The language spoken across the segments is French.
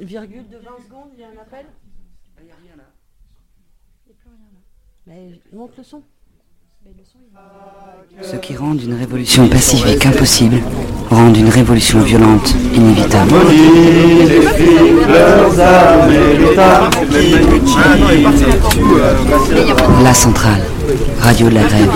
virgule de 20 secondes, il y a un appel? Il n'y a rien là. Il n'y a plus rien là. Mais monte le son. Ce qui rend une révolution pacifique impossible rend une révolution violente inévitable. La centrale, radio de la grève.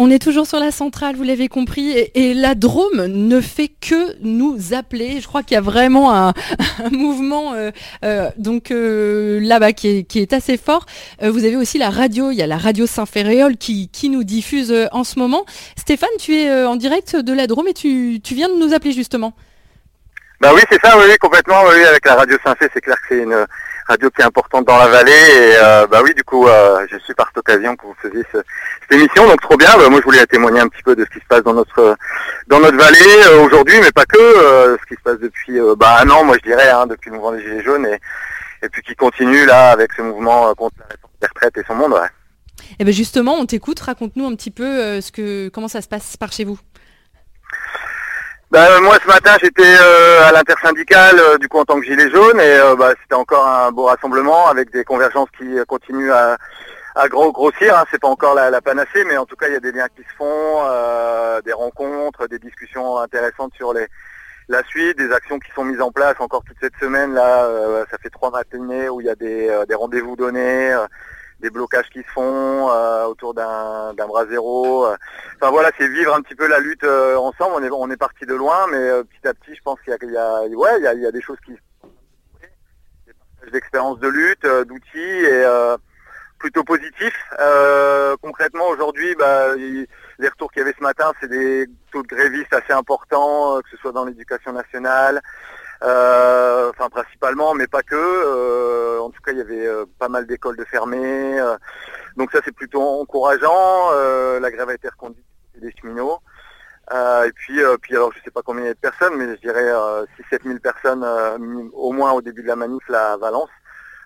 On est toujours sur la centrale, vous l'avez compris, et, la Drôme ne fait que nous appeler. Je crois qu'il y a vraiment un, mouvement euh, euh, donc euh, là-bas qui est, assez fort. vous avez aussi la radio, il y a la radio Saint-Ferréol qui, nous diffuse en ce moment. Stéphane, tu es en direct de la Drôme et tu, viens de nous appeler justement. Bah oui, c'est ça, oui, complètement. Oui, avec la radio Saint-Fé, c'est clair que c'est une radio qui est importante dans la vallée. Et euh, bah oui, du coup, euh, je suis par cette occasion que vous faisiez cette émission, donc trop bien. Bah, moi, je voulais témoigner un petit peu de ce qui se passe dans notre dans notre vallée euh, aujourd'hui, mais pas que. ce qui se passe depuis bah, un an, moi, je dirais, hein, depuis le mouvement des Gilets jaunes, et, et puis qui continue là avec ce mouvement contre la réforme des retraites et son monde. Ouais. Et eh ben justement, on t'écoute. Raconte-nous un petit peu ce que comment ça se passe par chez vous? Bah, moi ce matin j'étais euh, à l'intersyndicale euh, du coup en tant que gilet jaune et euh, bah, c'était encore un beau rassemblement avec des convergences qui continuent à, à gros grossir. Hein. C'est pas encore la, panacée mais en tout cas il y a des liens qui se font, des rencontres, des discussions intéressantes sur les, la suite, des actions qui sont mises en place encore toute cette semaine là. ça fait trois matinées où il y a des, des rendez-vous donnés des blocages qui se font euh, autour d'un bras zéro. Euh. Enfin voilà, c'est vivre un petit peu la lutte euh, ensemble. On est, on est parti de loin, mais petit à petit, je pense qu'il y, a, ouais, il y a, des choses qui des d'expérience de lutte, d'outils et plutôt positifs. concrètement, aujourd'hui, bah, les retours qu'il y avait ce matin, c'est des taux de grévistes assez importants, que ce soit dans l'éducation nationale, euh, enfin principalement, mais pas que. Euh, en tout cas, il y avait euh, pas mal d'écoles de fermées. donc ça, c'est plutôt encourageant. la grève a été reconduite des cheminots. et puis, puis alors je sais pas combien il y a de personnes, mais je dirais 6-7 000 personnes au moins au début de la manif là, à Valence.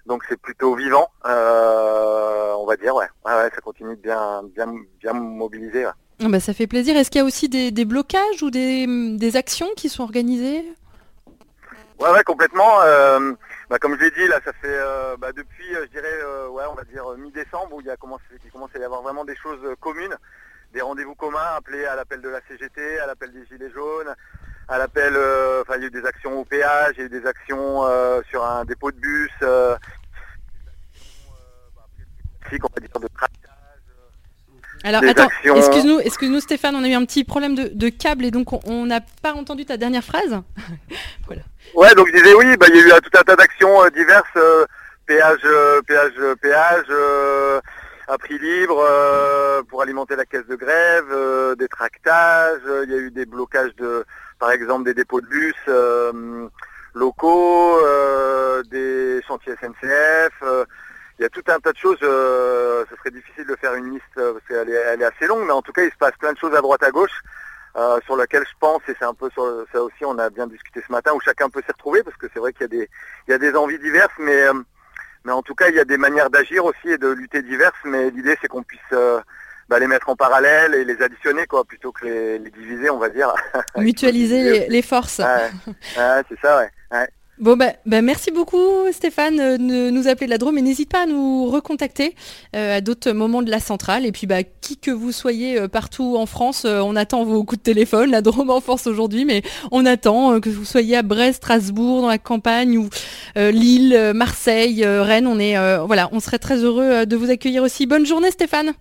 Donc c'est plutôt vivant, on va dire, ouais. ouais. ça continue de bien, bien, bien mobiliser. Ah bah, ça fait plaisir. Est-ce qu'il y a aussi des, blocages ou des, des, actions qui sont organisées? Ouais, complètement. Euh, bah, comme je l'ai dit, là, ça fait euh, bah, depuis, euh, je dirais, ouais, on va dire mi-décembre, où il, a commencé, il commence à y avoir vraiment des choses communes, des rendez-vous communs appelés à l'appel de la CGT, à l'appel des Gilets jaunes, à l'appel, enfin, il y a eu des actions au péage, il y a eu des actions sur un dépôt de bus, de alors attends, excuse-nous, excuse-nous Stéphane, on a eu un petit problème de, câble et donc on n'a pas entendu ta dernière phrase. voilà. Ouais, donc je disais oui, bah, il y a eu tout un tas d'actions euh, diverses, euh, péage, euh, péage, péage, à prix libre pour alimenter la caisse de grève, des tractages, il y a eu des blocages de, par exemple, des dépôts de bus locaux, des chantiers SNCF. Il y a tout un tas de choses. ce serait difficile de faire une liste parce qu'elle est, elle est assez longue, mais en tout cas, il se passe plein de choses à droite à gauche. Euh, sur laquelle je pense, et c'est un peu sur ça aussi, on a bien discuté ce matin, où chacun peut s'y retrouver, parce que c'est vrai qu'il y, a des, il y a des envies diverses, mais, euh, mais en tout cas, il y a des manières d'agir aussi et de lutter diverses, mais l'idée, c'est qu'on puisse euh, bah, les mettre en parallèle et les additionner, quoi, plutôt que les, diviser, on va dire. Mutualiser les, forces. Ouais, c'est ça, ouais. Bon, bah, merci beaucoup Stéphane euh, de nous appeler de la Drôme et n'hésite pas à nous recontacter euh, à d'autres moments de la centrale. Et puis, bah, qui que vous soyez euh, partout en France, on attend vos coups de téléphone. La Drôme en force aujourd'hui, mais on attend que vous soyez à Brest, Strasbourg, dans la campagne ou Lille, Marseille, Rennes. On est, voilà, on serait très heureux de vous accueillir aussi. Bonne journée Stéphane.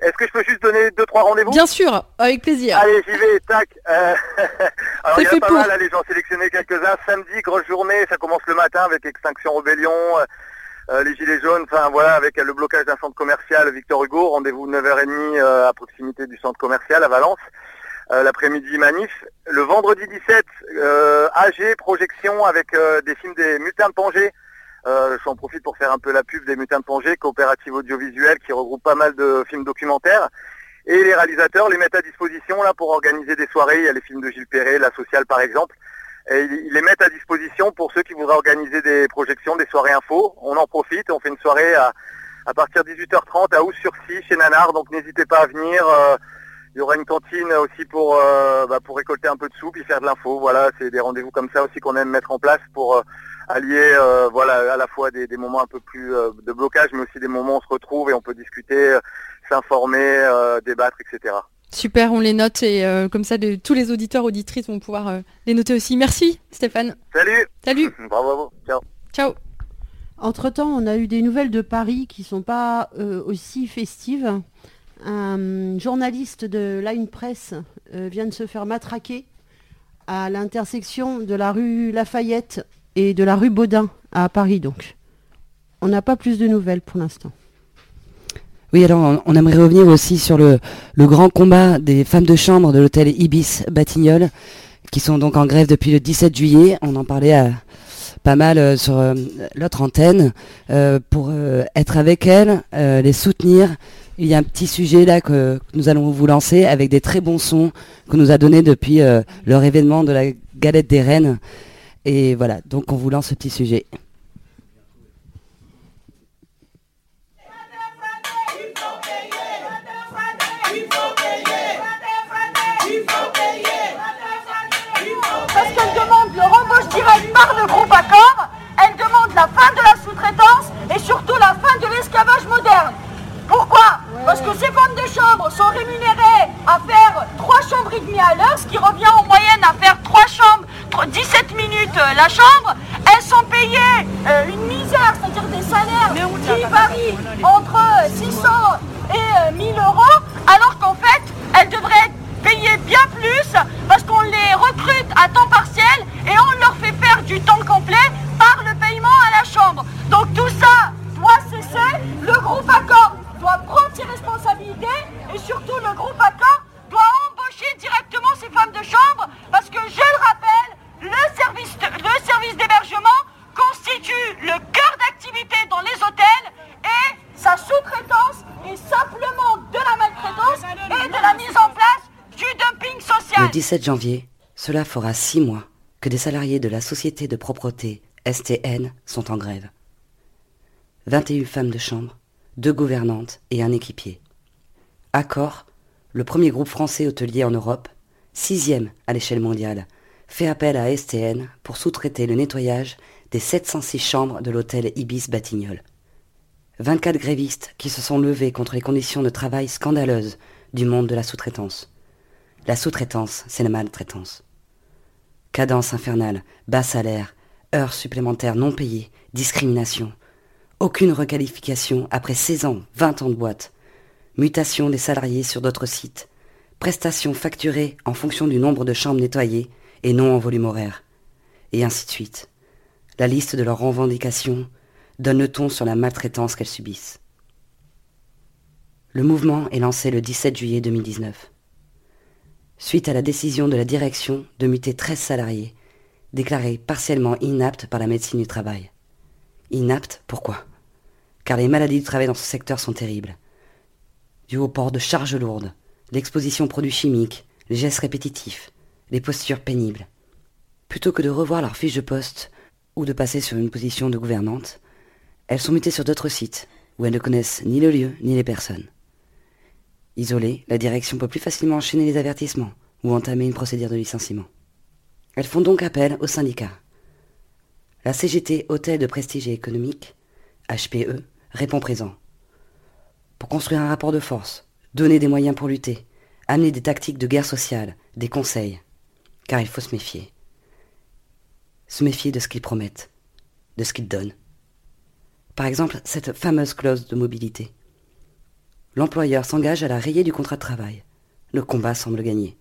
Est-ce que je peux juste donner deux trois rendez-vous Bien sûr, avec plaisir. Allez, j'y vais, tac. Euh, alors il y a pas mal, allez, j'en sélectionné quelques-uns. Samedi, grosse journée, ça commence le matin avec Extinction Rebellion, euh, euh, les Gilets jaunes, enfin voilà, avec le blocage d'un centre commercial Victor Hugo, rendez-vous 9h30 à proximité du centre commercial à Valence. L'après-midi manif. Le vendredi 17, AG, projection avec des films des mutins de Pangée. Euh, J'en profite pour faire un peu la pub des Mutins de Pongé, coopérative audiovisuelle qui regroupe pas mal de films documentaires. Et les réalisateurs les mettent à disposition là pour organiser des soirées. Il y a les films de Gilles Perret, La Sociale par exemple. Et ils les mettent à disposition pour ceux qui voudraient organiser des projections, des soirées info. On en profite, on fait une soirée à, à partir de 18h30 à Ous-sur-Cy chez Nanar. Donc n'hésitez pas à venir. Euh, il y aura une cantine aussi pour, euh, bah, pour récolter un peu de sous et faire de l'info. Voilà, c'est des rendez-vous comme ça aussi qu'on aime mettre en place pour euh, allier voilà, à la fois des, moments un peu plus de blocage, mais aussi des moments où on se retrouve et on peut discuter, s'informer, débattre, etc. Super, on les note et comme ça tous les auditeurs, auditrices vont pouvoir les noter aussi. Merci Stéphane. Salut. Salut. Bravo à vous. Ciao. Ciao. Entre-temps, on a eu des nouvelles de Paris qui ne sont pas aussi festives. Un journaliste de Line Press euh, vient de se faire matraquer à l'intersection de la rue Lafayette et de la rue Baudin à Paris donc. On n'a pas plus de nouvelles pour l'instant. Oui, alors on, aimerait revenir aussi sur le, grand combat des femmes de chambre de l'hôtel Ibis Batignolles, qui sont donc en grève depuis le 17 juillet. On en parlait à, pas mal euh, sur euh, l'autre antenne, pour être avec elles, les soutenir, il y a un petit sujet là que, nous allons vous lancer avec des très bons sons que nous a donné depuis euh, leur événement de la galette des reines. Et voilà, donc on vous lance ce petit sujet. Parce qu'elle demande le rembauche direct par le groupe Accord, elle demande la fin de la sous-traitance et surtout la fin de l'esclavage moderne. Parce que ces femmes de chambre sont rémunérées à faire 3 chambres et demie à l'heure, ce qui revient en moyenne à faire 3 chambres, 17 minutes euh, la chambre. Elles sont payées euh, une misère, c'est-à-dire des salaires qui varient entre 600 et 1000 euh, euros, alors qu'en fait, elles devraient être payées bien plus parce qu'on les recrute à temps partiel et on leur fait faire du temps complet par le paiement à la chambre. Donc tout ça doit cesser. Le groupe Accord doit prendre ses responsabilités et surtout le groupe Accord doit embaucher directement ces femmes de chambre parce que, je le rappelle, le service, le service d'hébergement constitue le cœur d'activité dans les hôtels et sa sous-traitance est simplement de la maltraitance et de la mise en place du dumping social. Le 17 janvier, cela fera six mois que des salariés de la société de propreté STN sont en grève. 21 femmes de chambre deux gouvernantes et un équipier. Accor, le premier groupe français hôtelier en Europe, sixième à l'échelle mondiale, fait appel à STN pour sous-traiter le nettoyage des 706 chambres de l'hôtel Ibis Batignolles. 24 grévistes qui se sont levés contre les conditions de travail scandaleuses du monde de la sous-traitance. La sous-traitance, c'est la maltraitance. Cadence infernale, bas salaire, heures supplémentaires non payées, discrimination, aucune requalification après 16 ans, 20 ans de boîte. Mutation des salariés sur d'autres sites. Prestations facturées en fonction du nombre de chambres nettoyées et non en volume horaire. Et ainsi de suite. La liste de leurs revendications donne le ton sur la maltraitance qu'elles subissent. Le mouvement est lancé le 17 juillet 2019. Suite à la décision de la direction de muter 13 salariés, déclarés partiellement inaptes par la médecine du travail. Inaptes, pourquoi? Car les maladies du travail dans ce secteur sont terribles. Du au port de charges lourdes, l'exposition aux produits chimiques, les gestes répétitifs, les postures pénibles. Plutôt que de revoir leur fiche de poste ou de passer sur une position de gouvernante, elles sont mutées sur d'autres sites où elles ne connaissent ni le lieu ni les personnes. Isolées, la direction peut plus facilement enchaîner les avertissements ou entamer une procédure de licenciement. Elles font donc appel au syndicat. La CGT Hôtel de Prestige et Économique, HPE, répond présent. Pour construire un rapport de force, donner des moyens pour lutter, amener des tactiques de guerre sociale, des conseils, car il faut se méfier. Se méfier de ce qu'ils promettent, de ce qu'ils donnent. Par exemple, cette fameuse clause de mobilité. L'employeur s'engage à la rayer du contrat de travail. Le combat semble gagné.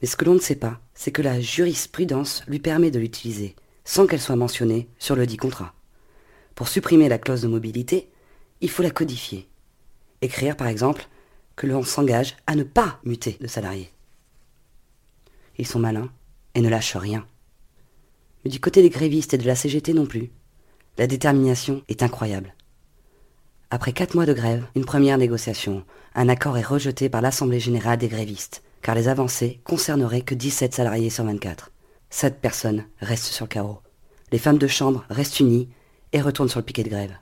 Mais ce que l'on ne sait pas, c'est que la jurisprudence lui permet de l'utiliser, sans qu'elle soit mentionnée sur le dit contrat. Pour supprimer la clause de mobilité, il faut la codifier. Écrire par exemple que l'on s'engage à ne pas muter de salariés. Ils sont malins et ne lâchent rien. Mais du côté des grévistes et de la CGT non plus. La détermination est incroyable. Après quatre mois de grève, une première négociation, un accord est rejeté par l'Assemblée générale des grévistes, car les avancées concerneraient que 17 salariés sur 24. Sept personnes restent sur le carreau. Les femmes de chambre restent unies et retournent sur le piquet de grève.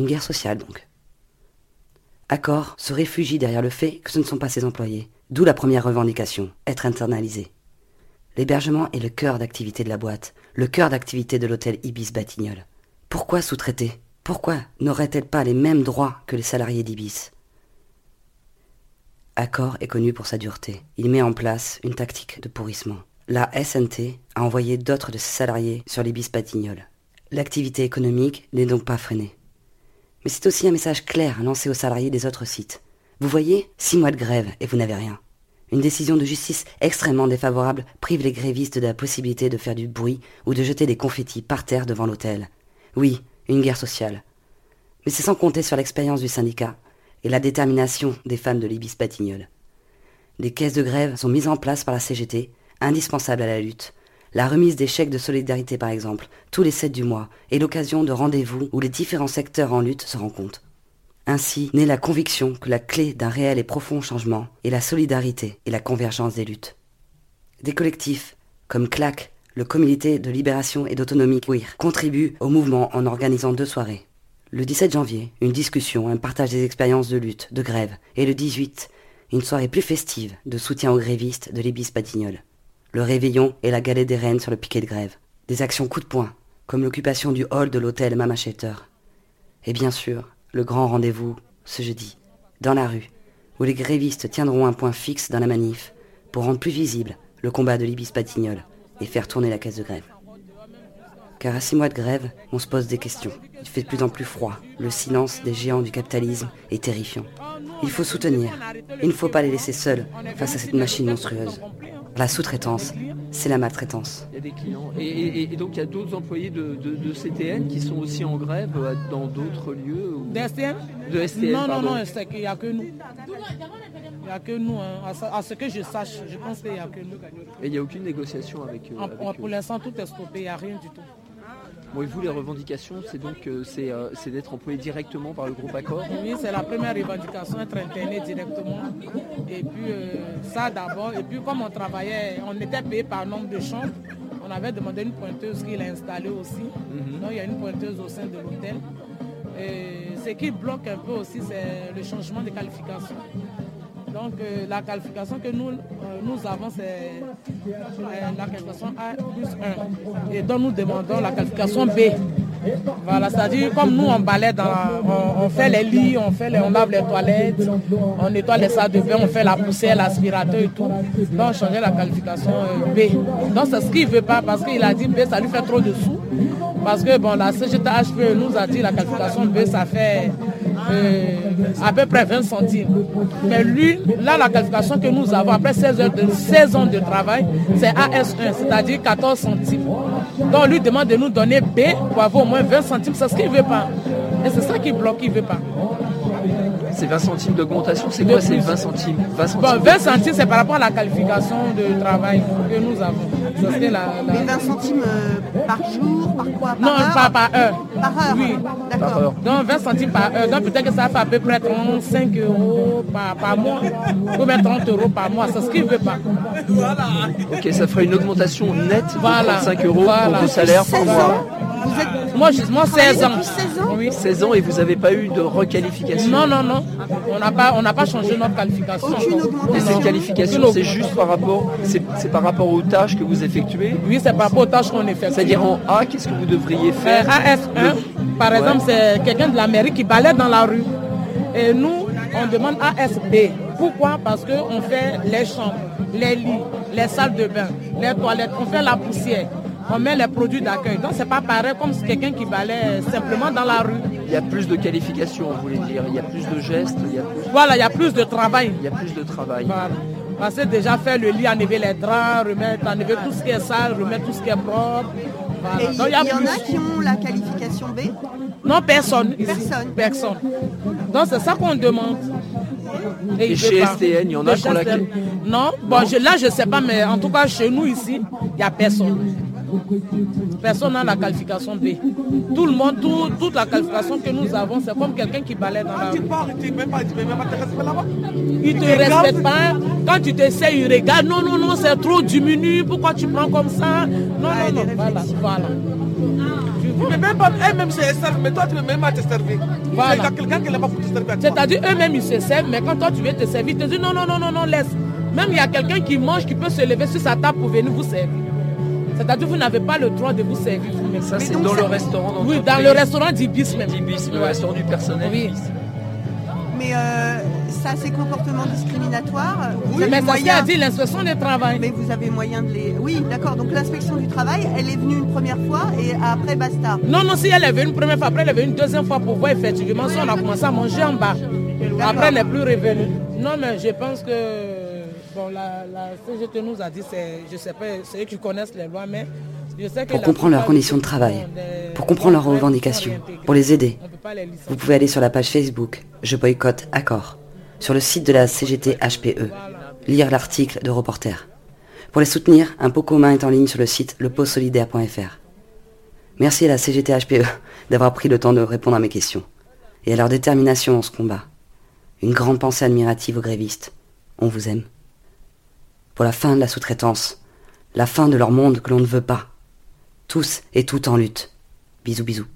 Une guerre sociale donc. Accor se réfugie derrière le fait que ce ne sont pas ses employés. D'où la première revendication, être internalisé. L'hébergement est le cœur d'activité de la boîte, le cœur d'activité de l'hôtel Ibis Batignolles. Pourquoi sous-traiter? Pourquoi n'aurait-elle pas les mêmes droits que les salariés d'Ibis? Accor est connu pour sa dureté. Il met en place une tactique de pourrissement. La SNT a envoyé d'autres de ses salariés sur l'Ibis Batignolles. L'activité économique n'est donc pas freinée. Mais c'est aussi un message clair lancé aux salariés des autres sites. Vous voyez, six mois de grève et vous n'avez rien. Une décision de justice extrêmement défavorable prive les grévistes de la possibilité de faire du bruit ou de jeter des confettis par terre devant l'hôtel. Oui, une guerre sociale. Mais c'est sans compter sur l'expérience du syndicat et la détermination des femmes de l'Ibis Batignolles. Des caisses de grève sont mises en place par la CGT, indispensables à la lutte, la remise des chèques de solidarité, par exemple, tous les 7 du mois, est l'occasion de rendez-vous où les différents secteurs en lutte se rencontrent. Ainsi naît la conviction que la clé d'un réel et profond changement est la solidarité et la convergence des luttes. Des collectifs, comme CLAC, le Comité de libération et d'autonomie contribuent au mouvement en organisant deux soirées. Le 17 janvier, une discussion, un partage des expériences de lutte, de grève, et le 18, une soirée plus festive de soutien aux grévistes de l'Ibis Patignolles le réveillon et la galette des reines sur le piquet de grève. Des actions coup de poing, comme l'occupation du hall de l'hôtel Mama Shelter. Et bien sûr, le grand rendez-vous, ce jeudi, dans la rue, où les grévistes tiendront un point fixe dans la manif pour rendre plus visible le combat de l'Ibis Patignol et faire tourner la caisse de grève. Car à six mois de grève, on se pose des questions. Il fait de plus en plus froid. Le silence des géants du capitalisme est terrifiant. Il faut soutenir. Il ne faut pas les laisser seuls face à cette machine monstrueuse. La sous-traitance, c'est la maltraitance. Il y a des clients. Et, donc il y a d'autres employés de, CTN qui sont aussi en grève euh, dans d'autres lieux De STN De STN, Non, non, non, il n'y a que nous. Il n'y a que nous. Hein. À, ce que je sache, je pense qu'il n'y a que nous. Et il n'y a aucune négociation avec, eux Pour l'instant, tout est stoppé, il n'y a rien du tout. Bon, et vous, les revendications, c'est donc euh, euh, c'est d'être employé directement par le groupe Accord Oui, c'est la première revendication, être interné directement. Et puis euh, ça d'abord. Et puis comme on travaillait, on était payé par nombre de chambres, on avait demandé une pointeuse qu'il a installée aussi. Mhm. Donc il y a une pointeuse au sein de l'hôtel. Ce qui bloque un peu aussi, c'est le changement de qualification. Donc euh, la qualification que nous, euh, nous avons, c'est euh, la qualification A plus 1. Et donc nous demandons la qualification B. Voilà, c'est-à-dire comme nous on balaye, dans, on, fait les lits, on, fait les, on lave les toilettes, on nettoie les salles de bain, on fait la poussière, l'aspirateur et tout. Donc on changeait la qualification B. Donc c'est ce qu'il ne veut pas parce qu'il a dit B ça lui fait trop de sous. Parce que bon, la CGTHP nous a dit la qualification B ça fait à peu près 20 centimes. Mais lui, là, la qualification que nous avons après 16, heures de, 16 ans de travail, c'est AS1, c'est-à-dire 14 centimes. Donc, on lui demande de nous donner B pour avoir au moins 20 centimes, c'est ce qu'il ne veut pas. Et c'est ça qui bloque, il ne veut pas. C'est 20 centimes d'augmentation, c'est quoi ces 20 centimes? 20 centimes, 20 centimes c'est par rapport à la qualification de travail que nous avons. Mais 20 centimes euh, par jour, par quoi? Par Non, heure? pas par heure. Par heure Oui, d'accord. Donc 20 centimes par heure. Donc peut-être que ça fait à peu près 35 euros par, par mois. Ou bien 30 euros par mois. C'est ce qu'il ne veut pas. Ok, ça ferait une augmentation nette de 35 euros pour vos salaires par mois. Vous êtes... Moi, je, moi 16 ans. 16 ans Oui. 16 ans et vous n'avez pas eu de requalification Non, non, non. On n'a pas, on pas changé notre qualification. Et cette qualification, c'est juste par rapport, c'est par rapport aux tâches que vous effectuez Oui, c'est par rapport aux tâches qu'on effectue. C'est-à-dire en A, qu'est-ce que vous devriez faire AS1, par exemple, c'est quelqu'un de la mairie qui balaie dans la rue. Et nous, on demande ASB. Pourquoi? Parce qu'on fait les chambres, les lits, les salles de bain, les toilettes, on fait la poussière on met les produits d'accueil. Donc c'est pas pareil comme quelqu'un qui balaye simplement dans la rue. Il y a plus de qualifications, vous voulez dire. Il y a plus de gestes. Il y a Voilà, il y a plus de travail. Il y a plus de travail. Voilà. Parce que déjà faire le lit, enlever les draps, remettre, enlever tout ce qui est sale, remettre tout ce qui est propre. Et il y, en a qui ont la qualification B? Non, personne. Personne. Personne. Donc c'est ça qu'on demande. Et, chez STN, il y en a qui ont la Non, bon, là je ne sais pas, mais en tout cas chez nous ici, il n'y a personne. Personne n'a la qualification B. Tout le monde, tout, toute la qualification que nous avons, c'est comme quelqu'un qui balaie dans la ah, rue. Il ne te respecte pas. Quand tu t'essayes, il regarde. Non, non, non, c'est trop diminué. Pourquoi tu prends comme ça? Non, non, non. Ah, voilà, voilà. Même eh, mais toi tu veux même pas te servir. Voilà. Il y a quelqu'un qui n'est pas pour te servir. C'est-à-dire eux-mêmes ils se servent, mais quand toi tu veux te servir, ils te disent non, non, non, non, non, laisse. Même il y a quelqu'un qui mange, qui peut se lever sur sa table pour venir vous servir. C'est-à-dire que vous n'avez pas le droit de vous servir vous-même. Ça, c'est dans le restaurant. Oui, dans le restaurant d'Ibis même. D'Ibis, le restaurant du personnel. Oui. Mais euh, ça, c'est comportement discriminatoire. Oui, mais moyen... ça a dit l'inspection du travail. Mais vous avez moyen de les. Oui, d'accord. Donc l'inspection du travail, elle est venue une première fois et après basta. Non, non, si elle est venue une première fois, après elle est venue une deuxième fois pour voir effectivement si on a commencé à manger en bas. Après, elle n'est plus revenue. Non, mais je pense que la, CGT nous a dit, je sais pas, c'est eux qui connaissent les lois, mais je sais que Pour comprendre leurs conditions de travail, pour comprendre leurs revendications, pour les aider, vous pouvez aller sur la page Facebook Je boycotte accord, sur le site de la CGT HPE, lire l'article de Reporter. Pour les soutenir, un pot commun est en ligne sur le site lepotsolidaire.fr. Merci à la CGT HPE d'avoir pris le temps de répondre à mes questions et à leur détermination dans ce combat. Une grande pensée admirative aux grévistes. On vous aime pour la fin de la sous-traitance, la fin de leur monde que l'on ne veut pas. Tous et toutes en lutte. Bisous bisous.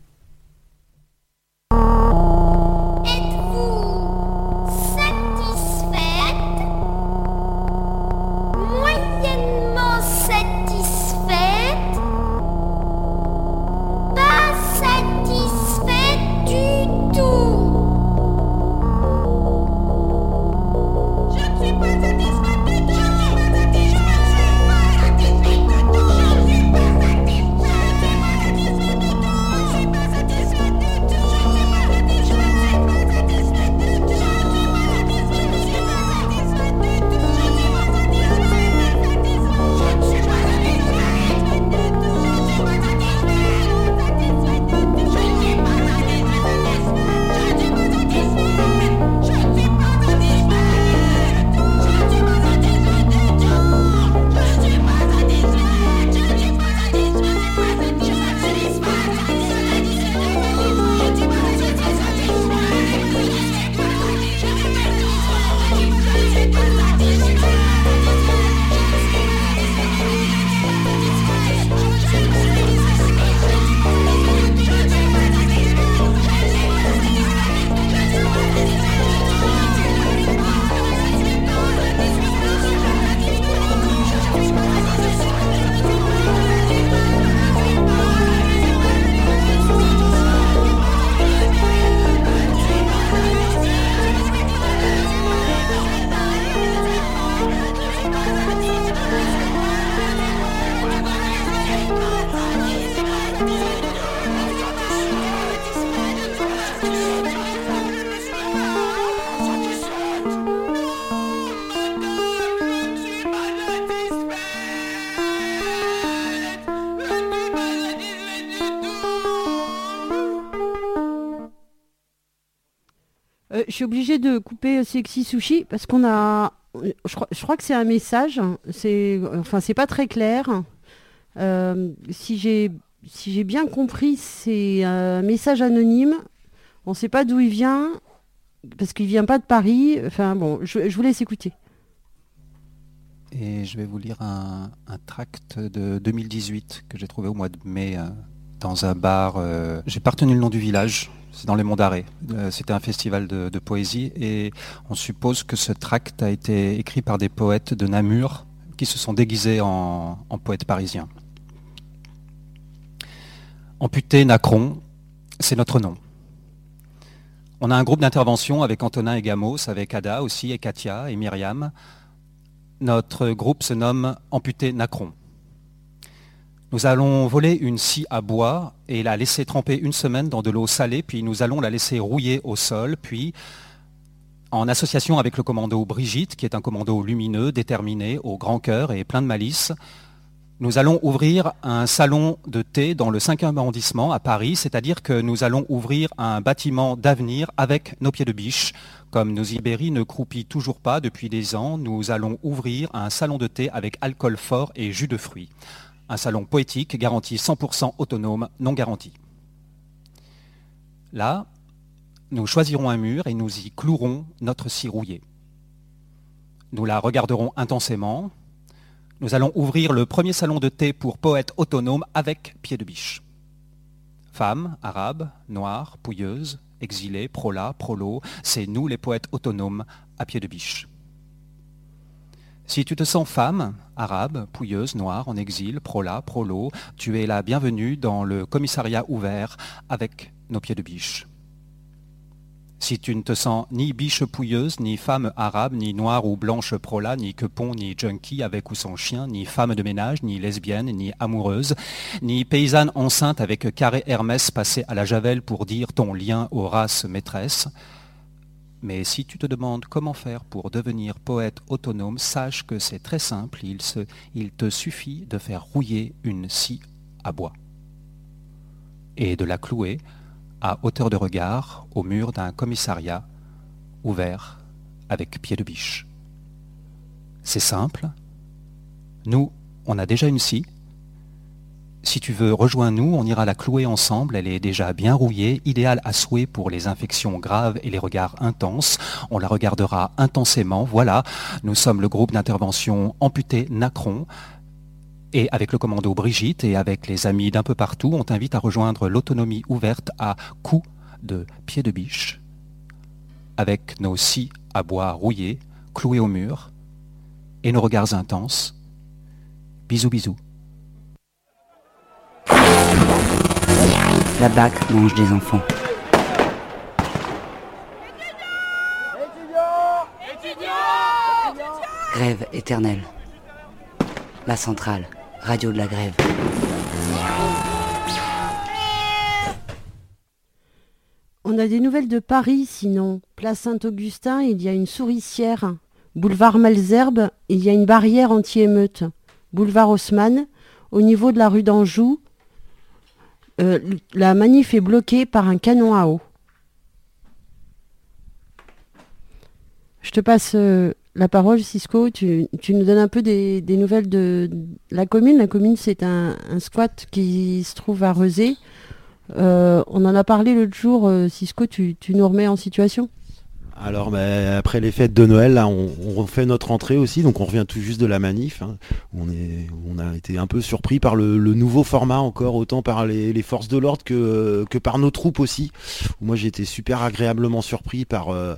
Suis obligée de couper Sexy Sushi parce qu'on a. Je crois, je que c'est un message. C'est, enfin, c'est pas très clair. Euh, si j'ai, si j'ai bien compris, c'est un message anonyme. On ne sait pas d'où il vient parce qu'il vient pas de Paris. Enfin bon, je, je vous laisse écouter. Et je vais vous lire un, un tract de 2018 que j'ai trouvé au mois de mai euh, dans un bar. euh, j'ai pas retenu le nom du village, c'est dans les Monts d'Arrée. Euh, C'était un festival de, poésie et on suppose que ce tract a été écrit par des poètes de Namur qui se sont déguisés en, en poètes parisiens. Amputé Nacron, c'est notre nom. On a un groupe d'intervention avec Antonin et Gamos, avec Ada aussi, et Katia et Myriam. Notre groupe se nomme Amputé Nacron. Nous allons voler une scie à bois et la laisser tremper une semaine dans de l'eau salée, puis nous allons la laisser rouiller au sol, puis en association avec le commando Brigitte, qui est un commando lumineux, déterminé, au grand cœur et plein de malice, nous allons ouvrir un salon de thé dans le 5e arrondissement à Paris, c'est-à-dire que nous allons ouvrir un bâtiment d'avenir avec nos pieds de biche. Comme nos Ibéries ne croupit toujours pas depuis des ans, nous allons ouvrir un salon de thé avec alcool fort et jus de fruits. Un salon poétique garanti 100% autonome, non garanti. Là, nous choisirons un mur et nous y clouerons notre scie. Nous la regarderons intensément. Nous allons ouvrir le premier salon de thé pour poètes autonomes avec pied de biche. Femmes, arabes, noirs, pouilleuses, exilés, prolas, prolos, c'est nous les poètes autonomes à pied de biche. Si tu te sens femme, arabe, pouilleuse, noire, en exil, prola, prolo, tu es la bienvenue dans le commissariat ouvert avec nos pieds de biche. Si tu ne te sens ni biche pouilleuse, ni femme arabe, ni noire ou blanche prola, ni quepon, ni junkie avec ou sans chien, ni femme de ménage, ni lesbienne, ni amoureuse, ni paysanne enceinte avec carré Hermès passé à la javel pour dire ton lien aux races maîtresses, mais si tu te demandes comment faire pour devenir poète autonome, sache que c'est très simple, il, te suffit de faire rouiller une scie à bois et de la clouer à hauteur de regard au mur d'un commissariat ouvert avec pied de biche. C'est simple. Nous, on a déjà une scie, si tu veux, rejoins-nous, on ira la clouer ensemble, elle est déjà bien rouillée, idéale à souhait pour les infections graves et les regards intenses. On la regardera intensément, voilà, nous sommes le groupe d'intervention amputé Nacron. Et avec le commando Brigitte et avec les amis d'un peu partout, on t'invite à rejoindre l'autonomie ouverte à coups de pied de biche, avec nos scies à bois rouillés, cloués au mur, et nos regards intenses. Bisous bisous. La BAC mange des enfants. Grève éternelle. La centrale, radio de la grève. On a des nouvelles de Paris, sinon. Place Saint-Augustin, il y a une souricière. Boulevard Malzerbe, il y a une barrière anti-émeute. Boulevard Haussmann, au niveau de la rue d'Anjou, euh, la manif est bloquée par un canon à eau. Je te passe euh, la parole, Cisco. Tu, nous donnes un peu des, nouvelles de la commune. La commune, c'est un, squat qui se trouve à Rezé. Euh, on en a parlé l'autre jour. Cisco, tu, tu nous remets en situation? Alors bah, après les fêtes de Noël, là, on, on, fait notre entrée aussi, donc on revient tout juste de la manif. Hein, on, a été un peu surpris par le, nouveau format encore, autant par les, forces de l'ordre que, que par nos troupes aussi. Moi j'ai été super agréablement surpris par, euh,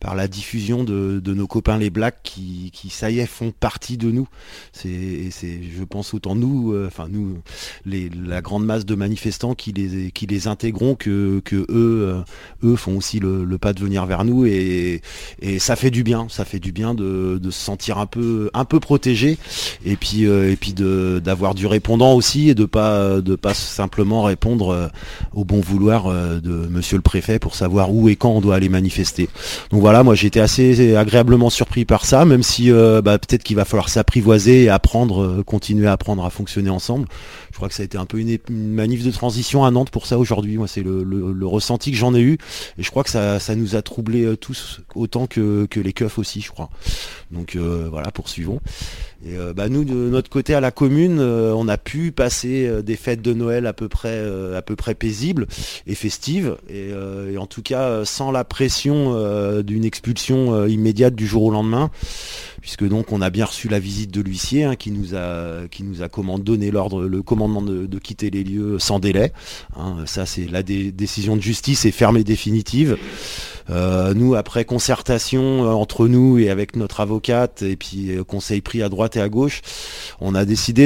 par la diffusion de, de, nos copains les Blacks qui, qui, ça y est, font partie de nous. C'est, je pense, autant nous, euh, enfin nous, les, la grande masse de manifestants qui les, qui les intégrons que, que eux, euh, eux font aussi le, le pas de venir vers nous et et, ça fait du bien, ça fait du bien de, de, se sentir un peu, un peu protégé et puis, euh, et puis d'avoir du répondant aussi et de pas, de pas simplement répondre au bon vouloir de Monsieur le Préfet pour savoir où et quand on doit aller manifester. Donc moi j'ai été assez agréablement surpris par ça, même si bah, peut-être qu'il va falloir s'apprivoiser et apprendre, continuer à apprendre à fonctionner ensemble. Crois que ça a été un peu une, manif de transition à Nantes pour ça aujourd'hui. Moi c'est le, ressenti que j'en ai eu et je crois que ça, ça nous a troublé tous autant que, que les keufs aussi, je crois. Donc euh, voilà, poursuivons. Et euh, bah, nous, de notre côté à la commune, euh, on a pu passer euh, des fêtes de Noël à peu près, euh, à peu près paisibles et festives, et en tout cas sans la pression d'une expulsion immédiate du jour au lendemain, puisque donc on a bien reçu la visite de l'huissier hein, qui nous a, qui nous a donné l'ordre, le commandement de, quitter les lieux sans délai. Hein, ça, c'est la dé décision de justice est ferme et définitive. Euh, nous, après concertation euh, entre nous et avec notre avocate et puis euh, conseil pris à droite et à gauche, on a décidé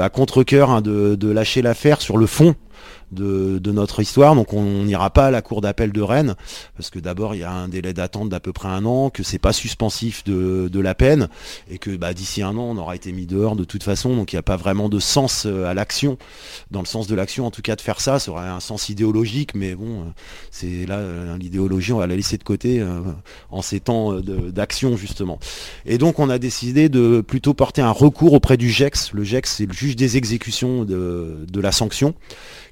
à contre-coeur, hein, de, de lâcher l'affaire sur le fond de, notre histoire. Donc on n'ira pas à la cour d'appel de Rennes, parce que d'abord il y a un délai d'attente d'à peu près un an, que c'est pas suspensif de, la peine, et que bah, d'ici un an on aura été mis dehors de toute façon, donc il n'y a pas vraiment de sens euh, à l'action, dans le sens de l'action en tout cas de faire ça, ça aurait un sens idéologique, mais bon, euh, c'est là euh, l'idéologie, on va la laisser de côté en ces temps d'action justement. Et donc on a décidé de plutôt porter un recours auprès du GEX, le GEX c'est le juge des exécutions de la sanction,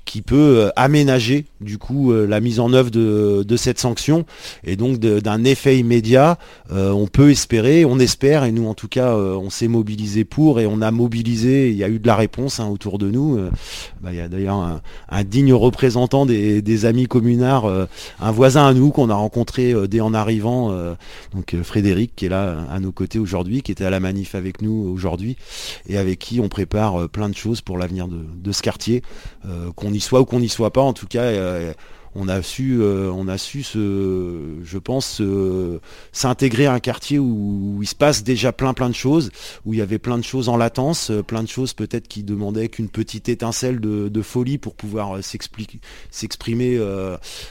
qui peut euh, aménager du coup euh, la mise en œuvre de, cette sanction et donc d'un effet immédiat. Euh, on peut espérer on espère et nous en tout cas on s'est mobilisé pour et on a mobilisé il y a eu de la réponse hein, autour de nous. Bah, il y a d'ailleurs un, digne représentant des, amis communards un voisin à nous qu'on a rencontré dès en arrivant donc Frédéric qui est là à nos côtés aujourd'hui qui était à la manif avec nous aujourd'hui et avec qui on prépare plein de choses pour l'avenir de, ce quartier y soit ou qu'on n'y soit pas, en tout cas, euh, on a su, euh, on a su se, je pense, se- s'intégrer à un quartier où, il se passe déjà plein plein de choses, où il y avait plein de choses en latence, euh, plein de choses peut-être qui demandaient qu'une petite étincelle de, folie pour pouvoir s'exprimer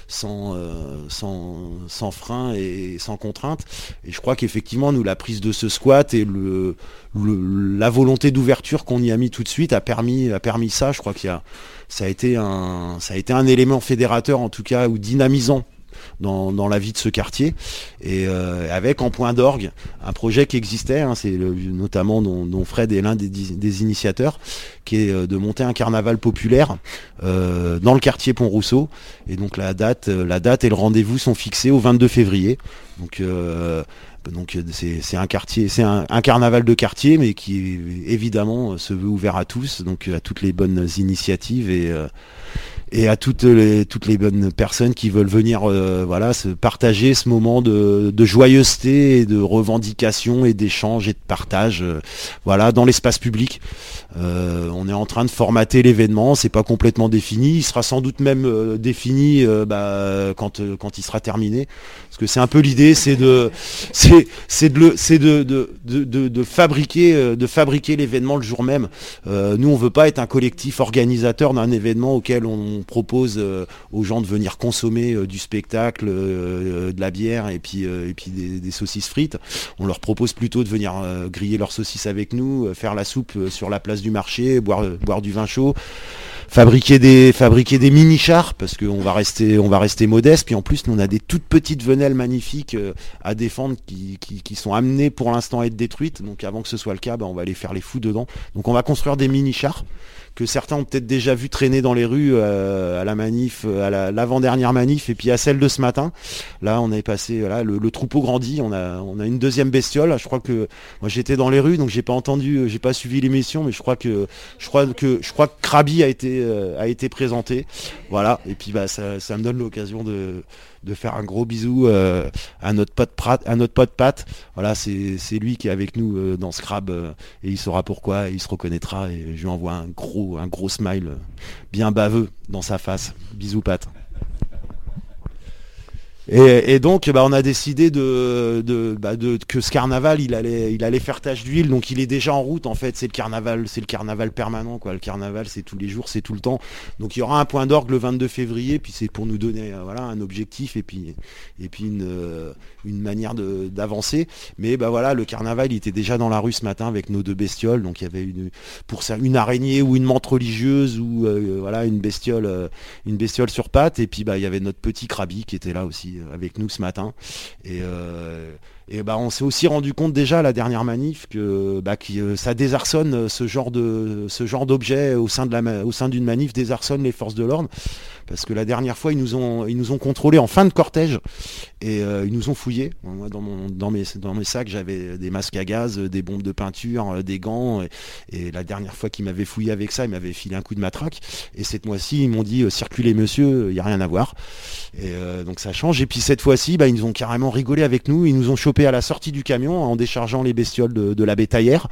sans, sans, sans frein et sans contrainte. Et je crois qu'effectivement, nous, la prise de ce squat et la volonté d'ouverture qu'on y a mis tout de suite a permis, a permis ça. Je crois qu'il y a, ça a été un, ça a été un élément fédérateur en tout cas ou dynamisant dans, dans la vie de ce quartier et euh, avec en point d'orgue un projet qui existait, hein, c'est notamment dont, dont Fred est l'un des, des initiateurs, qui est euh, de monter un carnaval populaire euh, dans le quartier Pont-Rousseau et donc la date, euh, la date et le rendez-vous sont fixés au 22 février. Donc euh, c'est un carnaval de quartier, mais qui évidemment se veut ouvert à tous, donc à toutes les bonnes initiatives et euh, et à toutes les toutes les bonnes personnes qui veulent venir euh, voilà partager ce moment de, de joyeuseté et de revendication et d'échange et de partage euh, voilà dans l'espace public. Euh, on est en train de formater l'événement c'est pas complètement défini. Il sera sans doute même défini bah, quand quand il sera terminé. Parce que c'est un peu l'idée c'est de de de de, de, de- fabriquer de l'événement le jour même. Nous on veut pas être un collectif organisateur d'un événement auquel on propose euh, aux gens de venir consommer euh, du spectacle euh, de la bière et puis et puis des, des saucisses frites. On leur propose plutôt de venir griller leurs saucisses avec nous faire la soupe sur la place du marché boire boire du vin chaud fabriquer des fabriquer des mini chars parce qu'on va rester on va rester modeste puis en plus nous on a des toutes petites venelles magnifiques euh, à défendre qui, qui, qui sont amenées pour l'instant à être détruites donc avant que ce soit le cas bah, on va aller faire les fous dedans donc on va construire des mini chars que certains ont peut-être déjà vu traîner dans les rues euh, à la manif, euh, à la- l'avant-dernière manif, et puis à celle de ce matin. Là, on est passé, voilà, le, le troupeau grandit, on a, on a une deuxième bestiole. Je crois que moi j'étais dans les rues, donc j'ai pas entendu, j'ai pas suivi l'émission, mais je crois que je crois que je crois que Krabi a été euh, a été présenté. Voilà, et puis bah ça, me donne l'occasion de faire un gros bisou euh, à notre pote Prat, à notre pote Pat. Voilà, c'est lui qui est avec nous euh, dans Scrab et il saura pourquoi, et il se reconnaîtra et je lui envoie un gros un gros smile bien baveux dans sa face. Bisous Pat. Et, donc, bah, on a décidé bah, de- que ce carnaval, il allait, il allait faire tache d'huile. Donc, il est déjà en route. En fait, c'est le carnaval, c'est le carnaval permanent, quoi. Le carnaval, c'est tous les jours, c'est tout le temps. Donc, il y aura un point d'orgue le 22 février. Puis, c'est pour nous donner, euh, voilà, un objectif et puis, et puis une, euh, manière d'avancer. Mais, bah voilà, le carnaval, il était déjà dans la rue ce matin avec nos deux bestioles. Donc, il y avait une, pour ça, une araignée ou une menthe religieuse ou, euh, voilà, une bestiole, une bestiole sur pattes. Et puis, il y avait notre petit Krabi qui était là aussi avec nous ce matin. Et, euh, et bah, on s'est aussi rendu compte déjà à la dernière manif que bah, euh, ça désarçonne euh, ce genre d'objet au sein d'une manif désarçonne les forces de l'ordre. Parce que la dernière fois ils nous ont ils nous ont contrôlés en fin de cortège et euh, ils nous ont fouillés. Moi dans mes dans mes sacs j'avais des masques à gaz, des bombes de peinture, des gants et, la dernière fois qu'ils m'avaient fouillé avec ça ils m'avaient filé un coup de matraque. Et cette mois-ci ils m'ont dit circulez monsieur il y a rien à voir. Et donc ça change. Et puis cette fois-ci bah, ils nous ont carrément rigolé avec nous ils nous ont chopé à la sortie du camion en déchargeant les bestioles de, la bétaillère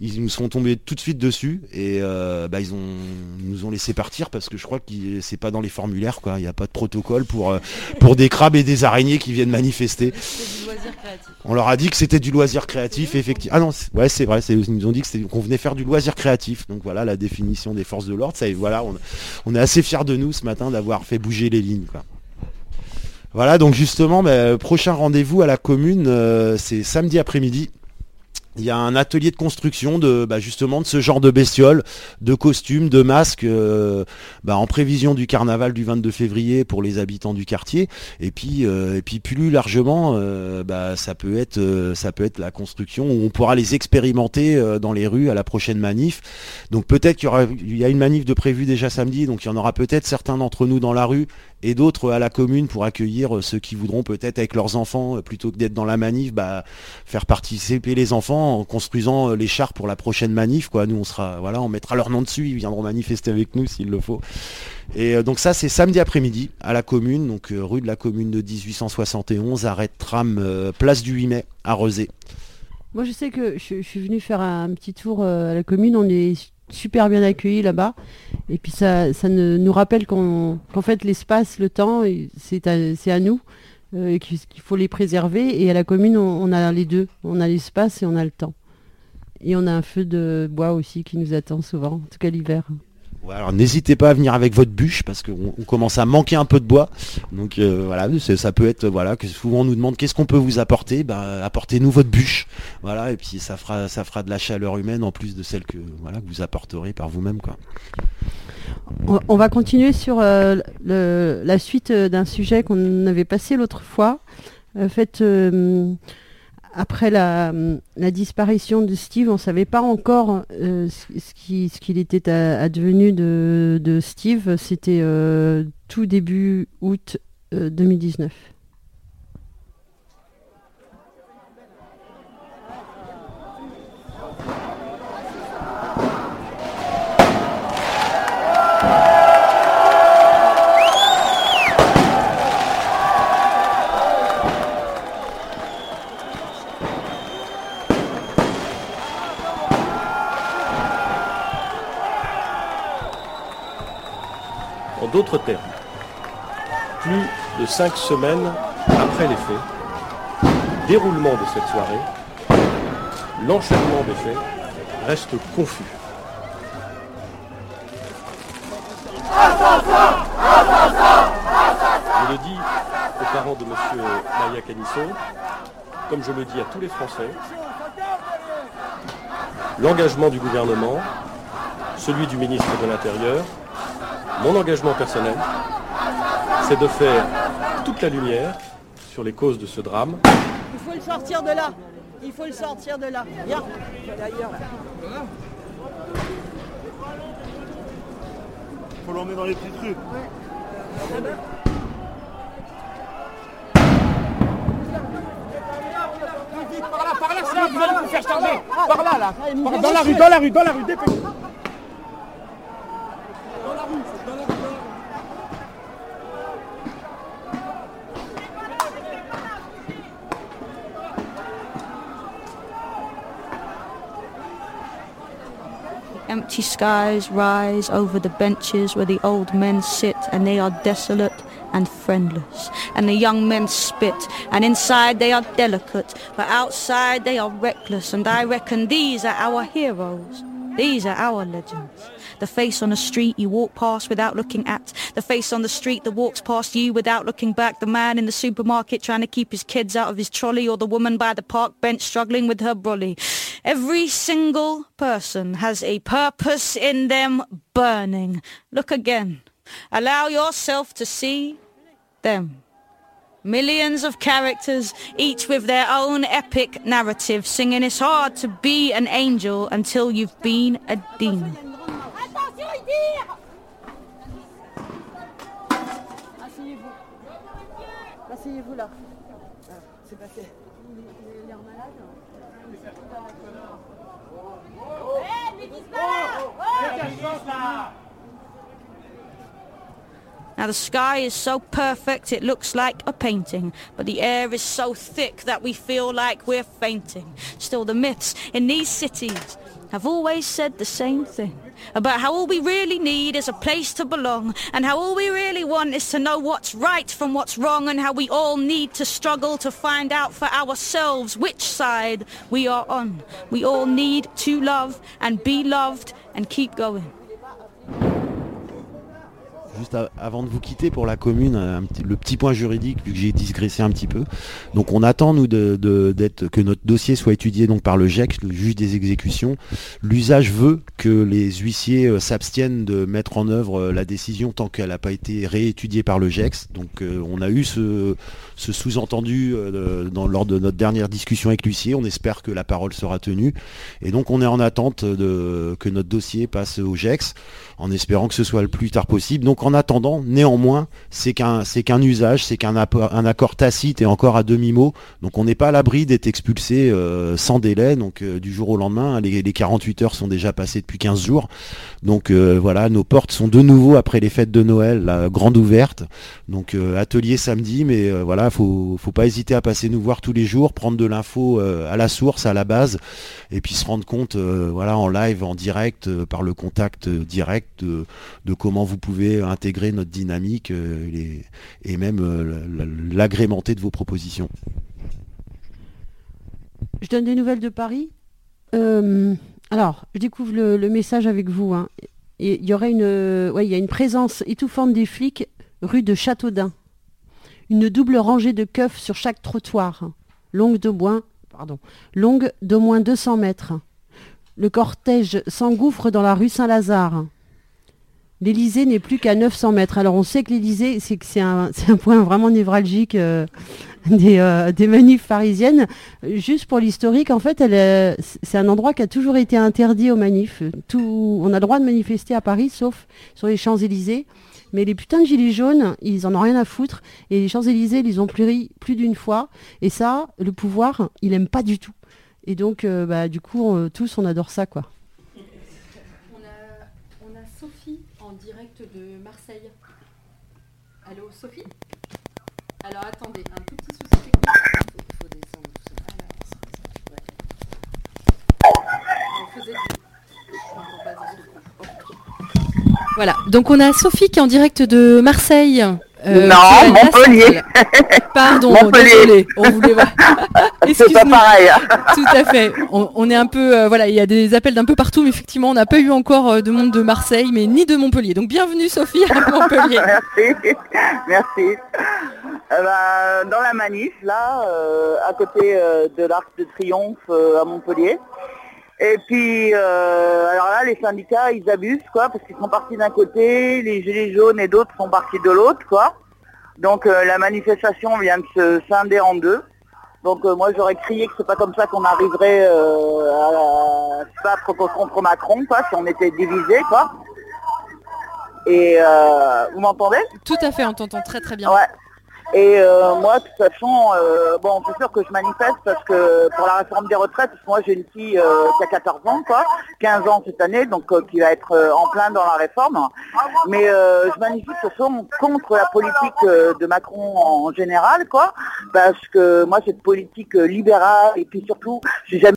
ils nous sont tombés tout de suite dessus et euh, bah, ils ont nous ont laissé partir parce que je crois que c'est pas dans les formulaires quoi il n'y a pas de protocole pour euh, pour des crabes et des araignées qui viennent manifester on leur a dit que c'était du loisir créatif, effectivement. Ah non, ouais, c'est vrai, ils nous ont dit qu'on venait faire du loisir créatif. Donc voilà la définition des forces de l'ordre. Voilà, on, on est assez fiers de nous ce matin d'avoir fait bouger les lignes. Quoi. Voilà, donc justement, bah, prochain rendez-vous à la commune, euh, c'est samedi après-midi. Il y a un atelier de construction de bah, justement de ce genre de bestioles, de costumes, de masques, euh, bah, en prévision du carnaval du 22 février pour les habitants du quartier. Et puis, euh, plus largement, ça peut être, ça peut être la construction où on pourra les expérimenter dans les rues à la prochaine manif. Donc peut-être qu'il y y a une manif de prévu déjà samedi, donc il y en aura peut-être certains d'entre nous dans la rue et d'autres à la commune pour accueillir euh, ceux qui voudront peut-être avec leurs enfants euh, plutôt que d'être dans la manif, bah, faire participer les enfants en construisant euh, les chars pour la prochaine manif. Quoi. Nous on sera, voilà, on mettra leur nom dessus, ils viendront manifester avec nous s'il le faut. Et donc ça c'est samedi après-midi à la commune, donc rue de la commune de 1871, arrêt de tram, place du 8 mai à Rezé. Moi, je sais que je, je suis venue faire un petit tour à la commune. On est super bien accueillis là-bas. Et puis ça, nous rappelle qu'en fait l'espace, le temps, c'est à, nous, euh, et qu'il faut les préserver. Et à la commune, on a les deux. On a l'espace et on a le temps. Et on a un feu de bois aussi qui nous attend souvent, en tout cas l'hiver. Alors n'hésitez pas à venir avec votre bûche parce qu'on on commence à manquer un peu de bois. Donc euh, voilà, ça peut être voilà que souvent on nous demande qu'est-ce qu'on peut vous apporter? Ben, apportez-nous votre bûche. Voilà et puis ça fera de la chaleur humaine en plus de celle que voilà vous apporterez par vous-même. On, va continuer sur euh, la suite euh, d'un sujet qu'on avait passé l'autre fois. Après la, disparition de Steve, on ne savait pas encore euh, ce ce qui- ce qu'il était advenu de, Steve. C'était euh, tout début août euh, 2019. D'autres termes, plus de cinq semaines après les faits, déroulement de cette soirée, l'enchaînement des faits reste confus. Je le dis aux parents de M. Maria Canisson, comme je le dis à tous les Français, l'engagement du gouvernement, celui du ministre de l'Intérieur, mon engagement personnel, c'est de faire toute la lumière sur les causes de ce drame. Il faut le sortir de là. Il faut le sortir de là. Viens. D'ailleurs. Faut l'emmener dans les petites rues. Par là, par là, sinon vous allez vous faire charger. Par là, là. Par- Dans la rue, dans la rue, dans la rue, dépêche. Empty skies rise over the benches where the old men sit and they are desolate and friendless. And the young men spit and inside they are delicate but outside they are reckless and I reckon these are our heroes. These are our legends. The face on the street you walk past without looking at. The face on the street that walks past you without looking back. The man in the supermarket trying to keep his kids out of his trolley or the woman by the park bench struggling with her brolly. Every single person has a purpose in them burning. Look again. Allow yourself to see them. Millions of characters, each with their own epic narrative, singing it's hard to be an angel until you've been a demon. Attention, il tire Asseyez-vous. Asseyez-vous là. Voilà, c'est passé. Il il a l'air malade. Eh, mais dis pas là Now the sky is so perfect it looks like a painting, but the air is so thick that we feel like we're fainting. Still the myths in these cities have always said the same thing about how all we really need is a place to belong and how all we really want is to know what's right from what's wrong and how we all need to struggle to find out for ourselves which side we are on. We all need to love and be loved and keep going. Juste avant de vous quitter pour la commune, un petit- le petit point juridique, vu que j'ai digressé un petit peu. Donc on attend nous que notre dossier soit étudié donc par le GEC, le juge des exécutions. L'usage veut que les huissiers euh, s'abstiennent de mettre en œuvre euh, la décision tant qu'elle n'a pas été réétudiée par le GEX. Donc euh, on a eu ce, sous-entendu euh, lors de notre dernière discussion avec l'huissier. On espère que la parole sera tenue. Et donc on est en attente que notre dossier passe au GEX, en espérant que ce soit le plus tard possible. Donc en attendant, néanmoins, c'est qu'un c'est qu'un usage, c'est qu'un un accord tacite et encore à demi-mot. Donc on n'est pas à l'abri d'être expulsé euh, sans délai, donc euh, du jour au lendemain. Les, les 48 heures sont déjà passées depuis 15 jours. Donc euh, voilà, nos portes sont de nouveau après les fêtes de Noël, la grande ouverte. Donc atelier samedi, mais voilà, faut faut pas hésiter à passer nous voir tous les jours, prendre de l'info à la source, à la base, et puis se rendre compte, voilà, en live, en direct, par le contact direct de comment vous pouvez intégrer notre dynamique euh, et même euh, l'agrémenter de vos propositions. Je donne des nouvelles de Paris. Euh, alors, je découvre le, message avec vous. hein. Il y aurait une, ouais, il y a une présence étouffante des flics rue de Châteaudun. Une double rangée de keufs sur chaque trottoir, longue de moins, pardon, longue d'au moins 200 mètres. Le cortège s'engouffre dans la rue Saint-Lazare. L'Élysée n'est plus qu'à 900 mètres. Alors on sait que l'Élysée, c'est un, point vraiment névralgique euh, des, euh, des manifs parisiennes. Juste pour l'historique, en fait, euh, c'est un endroit qui a toujours été interdit aux manifs. On a le droit de manifester à Paris, sauf sur les Champs-Élysées. Mais les putains de gilets jaunes, ils en ont rien à foutre. Et les Champs-Élysées, ils ont pléri plus d'une fois. Et ça, le pouvoir, il aime pas du tout. Et donc, bah, du coup, tous, on adore ça, quoi. On a Sophie en direct de Marseille. Allô, Sophie? Alors attendez, un tout petit souci technique. Il faut descendre tout ça. Alors, on faisait du-. Voilà, donc on a Sophie qui est en direct de Marseille. Euh, Non, Montpellier. Pardon, Montpellier. désolé. On voulait voir. C'est pas pareil. Tout à fait. On, on est un peu, euh, voilà, il y a des appels d'un peu partout, mais effectivement, on n'a pas eu encore euh, de monde de Marseille, mais ni de Montpellier. Donc bienvenue Sophie à Montpellier. Merci, merci. Euh, ben, dans la manif, là, à côté de l'Arc de Triomphe à Montpellier. Et puis, euh, alors là, les syndicats, ils abusent, quoi, parce qu'ils sont partis d'un côté, les gilets jaunes et d'autres sont partis de l'autre, quoi. Donc euh, la manifestation vient de se scinder en deux. Donc euh, moi j'aurais crié que c'est pas comme ça qu'on arriverait à, à se battre co- contre Macron, quoi, si on était divisés, quoi. Et euh, vous m'entendez? Tout à fait, on t'entend très très bien. Ouais. Et euh, moi, de toute façon, euh, bon, c'est sûr que je manifeste parce que pour la réforme des retraites, parce que moi j'ai une fille euh, qui a 14 ans, quoi, 15 ans cette année, donc qui va être en plein dans la réforme. Mais je manifeste façon contre la politique de Macron en général, quoi, parce que moi cette politique libérale et puis surtout, j'ai jamais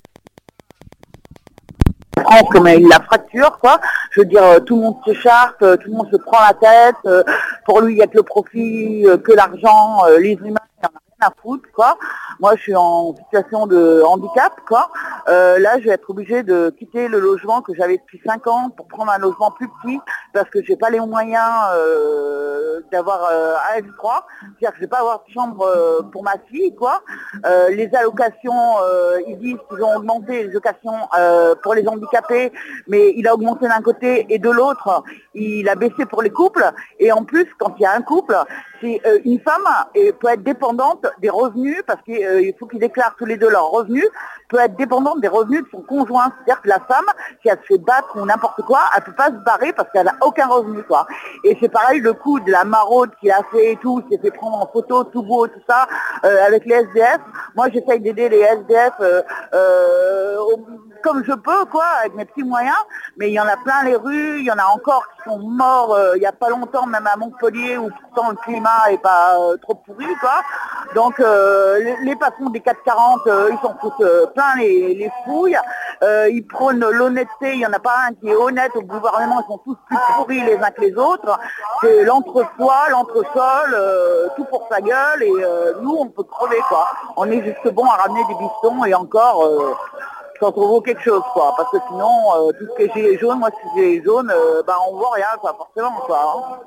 France comme il la fracture, quoi. Je veux dire, euh, tout le monde s'écharpe, euh, tout le monde se prend la tête. euh, pour lui, il n'y a que le profit, que l'argent, les humains, à foutre, quoi. Moi, je suis en situation de handicap, quoi. Euh, là, je vais être obligée de quitter le logement que j'avais depuis 5 ans pour prendre un logement plus petit parce que j'ai pas les moyens euh, d'avoir euh, un F3. C'est-à-dire que je vais pas avoir de chambre pour ma fille, quoi. Les allocations, ils disent qu'ils ont augmenté les allocations pour les handicapés, mais il a augmenté d'un côté et de l'autre, il a baissé pour les couples. Et en plus, quand il y a un couple, c'est euh, une femme et peut être dépendante des revenus parce qu'il faut qu'ils déclarent tous les deux leurs revenus, peut être dépendante des revenus de son conjoint. C'est-à-dire que la femme, si elle se fait battre ou n'importe quoi, elle peut pas se barrer parce qu'elle n'a aucun revenu, quoi. Et c'est pareil, le coup de la maraude qu'il a fait et tout, il s'est fait prendre en photo, tout beau, tout ça, euh, avec les SDF. Moi, j'essaye d'aider les SDF euh, euh, au- comme je peux, quoi, avec mes petits moyens. Mais il y en a plein les rues, il y en a encore qui sont morts euh, il n'y a pas longtemps, même à Montpellier, où pourtant le climat est pas euh, trop pourri, quoi. Donc euh, les, les patrons des 440, euh, ils s'en foutent plein les, les fouilles. Ils prônent l'honnêteté, il n'y en a pas un qui est honnête au gouvernement, ils sont tous plus pourris les uns que les autres. C'est l'entre-soi, l'entre-sol, tout pour sa gueule, et nous on peut crever, quoi. On est juste bon à ramener des bistons, et encore... sans trouver quelque chose quoi parce que sinon euh, tout ce qui est gilet jaune moi si c'est gilet jaune euh, bah on voit rien quoi forcément quoi hein.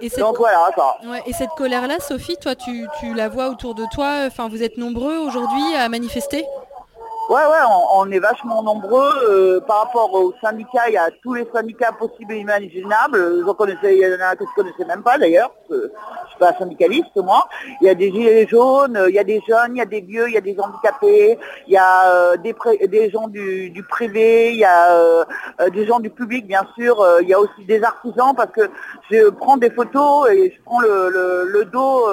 Et cette... donc voilà Ouais, et cette colère-là, Sophie, toi, tu, tu la vois autour de toi Enfin, vous êtes nombreux aujourd'hui à manifester? Ouais, ouais, on, est vachement nombreux. euh, par rapport aux syndicats, il y a tous les syndicats possibles et imaginables. Il y en a que je connaissais même pas d'ailleurs, je suis pas syndicaliste moi. Il y a des gilets jaunes, il y a des jeunes, il y a des vieux, il y a des handicapés, il y a euh, des, gens du, privé, il y a euh, des gens du public bien sûr, il y a aussi des artisans parce que je prends des photos et je prends le, dos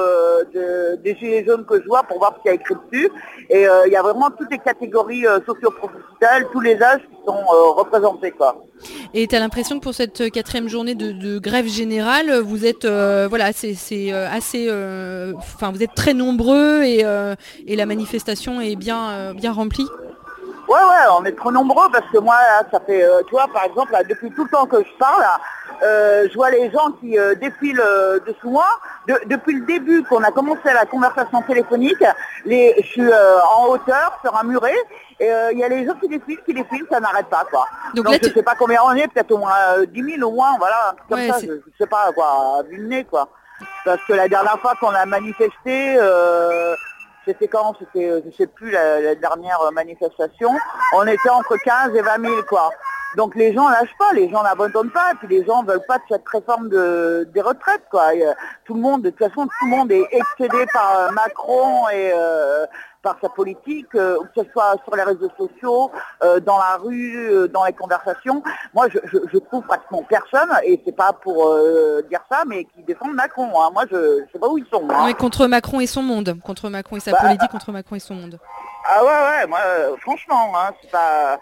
de- des gilets jaunes que je vois pour voir ce qu'il y a écrit dessus. Et il y a vraiment toutes les catégories euh, socio-professionnelles, tous les âges qui sont euh, représentés quoi. Et tu as l'impression que pour cette quatrième journée de, de grève générale, vous êtes euh, voilà, c'est euh, assez, euh, enfin vous êtes très nombreux et, euh, et la manifestation est bien euh, bien remplie? Ouais, ouais, on est trop nombreux parce que moi, là, ça fait, euh, tu vois, par exemple, là, depuis tout le temps que je parle, euh, je vois les gens qui euh, défilent euh, dessous moi. De- depuis le début qu'on a commencé la conversation téléphonique, les, je suis euh, en hauteur sur un muret et il y a les gens qui défilent, qui défilent, ça n'arrête pas, quoi. Donc Donc, là, je tu- sais pas combien on est, peut-être au moins euh, 10 000 au moins, voilà, comme Ouais, ça, je, je sais pas, quoi, à vue de nez, quoi. Parce que la dernière fois qu'on a manifesté, c'était quand? C'était, je sais plus, la, la dernière manifestation. On était entre 15 et 20 000, quoi. Donc les gens lâchent pas, les gens n'abandonnent pas, et puis les gens veulent pas de cette réforme de, des retraites, quoi. Et, euh, tout le monde, de toute façon, tout le monde est excédé par euh, Macron et euh, par sa politique, que ce soit sur les réseaux sociaux, dans la rue, dans les conversations. Moi, je, je, je trouve pratiquement personne, et c'est pas pour dire ça, mais qui défendent Macron. hein. Moi, je, je sais pas où ils sont. hein. Contre Macron et son monde, contre Macron et sa Bah, politique, contre Macron et son monde. Ah ouais, ouais, moi, franchement, hein, c'est pas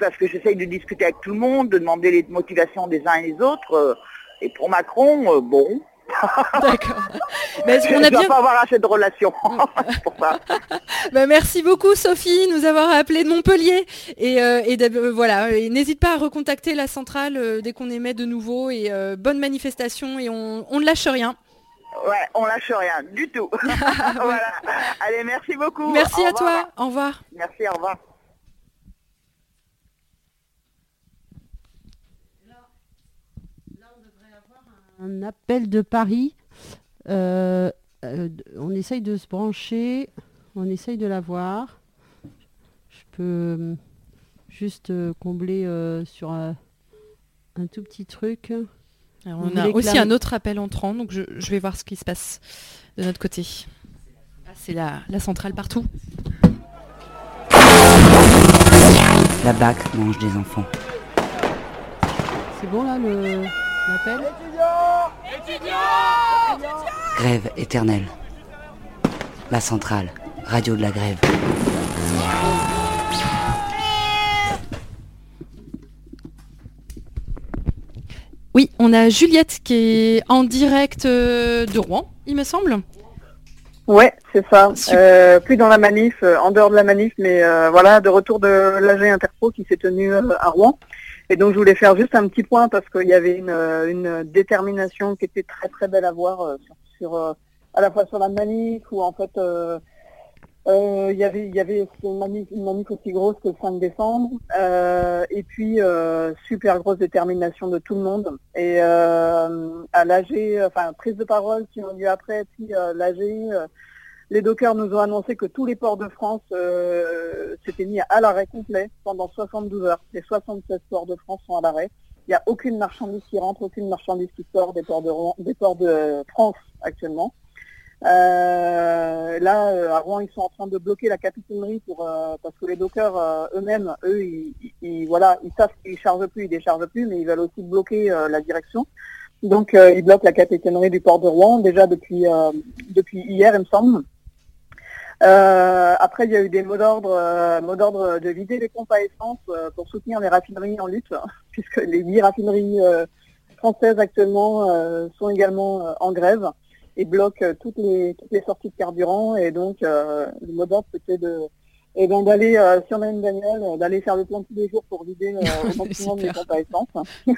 parce que j'essaye de discuter avec tout le monde, de demander les motivations des uns et des autres. euh, et pour Macron, euh, bon. D'accord. Mais est-ce qu'on a bien- pas avoir assez de relations. Pour ça. Bah, merci beaucoup Sophie de nous avoir appelé de Montpellier et, euh, et euh, voilà et n'hésite pas à recontacter la centrale euh, dès qu'on émet de nouveau et bonne manifestation et on, on ne lâche rien. Ouais, on lâche rien du tout. voilà. Allez, merci beaucoup. Merci Au à revoir. toi. Au revoir. Merci, au revoir. Un appel de Paris. Euh, euh, on essaye de se brancher. On essaye de la voir. Je peux euh, juste combler euh, sur un tout petit truc. Alors, on a aussi un autre appel entrant donc je, je vais voir ce qui se passe de notre côté. Ah, C'est la, la centrale partout. La BAC mange des enfants. C'est bon là le- l'appel Grève éternelle. La centrale. Radio de la grève. Oui, on a Juliette qui est en direct euh, de Rouen, il me semble. Ouais, c'est ça. Euh, plus dans la manif, euh, en dehors de la manif, mais euh, voilà, de retour de l'AG Interpro qui s'est tenu euh, à Rouen. Et donc je voulais faire juste un petit point parce qu'il y avait une, euh, détermination qui était très très belle à voir euh, sur, euh, à la fois sur la manif où en fait il y avait une manif, aussi grosse que le 5 décembre et puis super grosse détermination de tout le monde. Et à l'AG enfin prise de parole qui ont lieu après puis l'AG les dockers nous ont annoncé que tous les ports de France euh, s'étaient mis à l'arrêt complet pendant 72 heures. Les 76 ports de France sont à l'arrêt. Il n'y a aucune marchandise qui rentre, aucune marchandise qui sort des ports de, des ports de France actuellement. Euh, là, euh, à Rouen, ils sont en train de bloquer la capitainerie pour, parce que les dockers eux-mêmes, eux, ils, ils- voilà, ils savent qu'ils chargent plus, ils déchargent plus, mais ils veulent aussi bloquer la direction. Donc, ils bloquent la capitainerie du port de Rouen déjà depuis depuis hier, il me semble. Euh, après, il y a eu des mots d'ordre, euh, mots d'ordre de vider les pompes à essence euh, pour soutenir les raffineries en lutte, puisque les huit raffineries euh, françaises actuellement euh, sont également euh, en grève et bloquent toutes les toutes les sorties de carburant. Et donc, le mot d'ordre c'était de et ben d'aller, euh, si on a une bagnole, d'aller faire le plein tous les jours pour vider euh, au maximum les pompes à essence.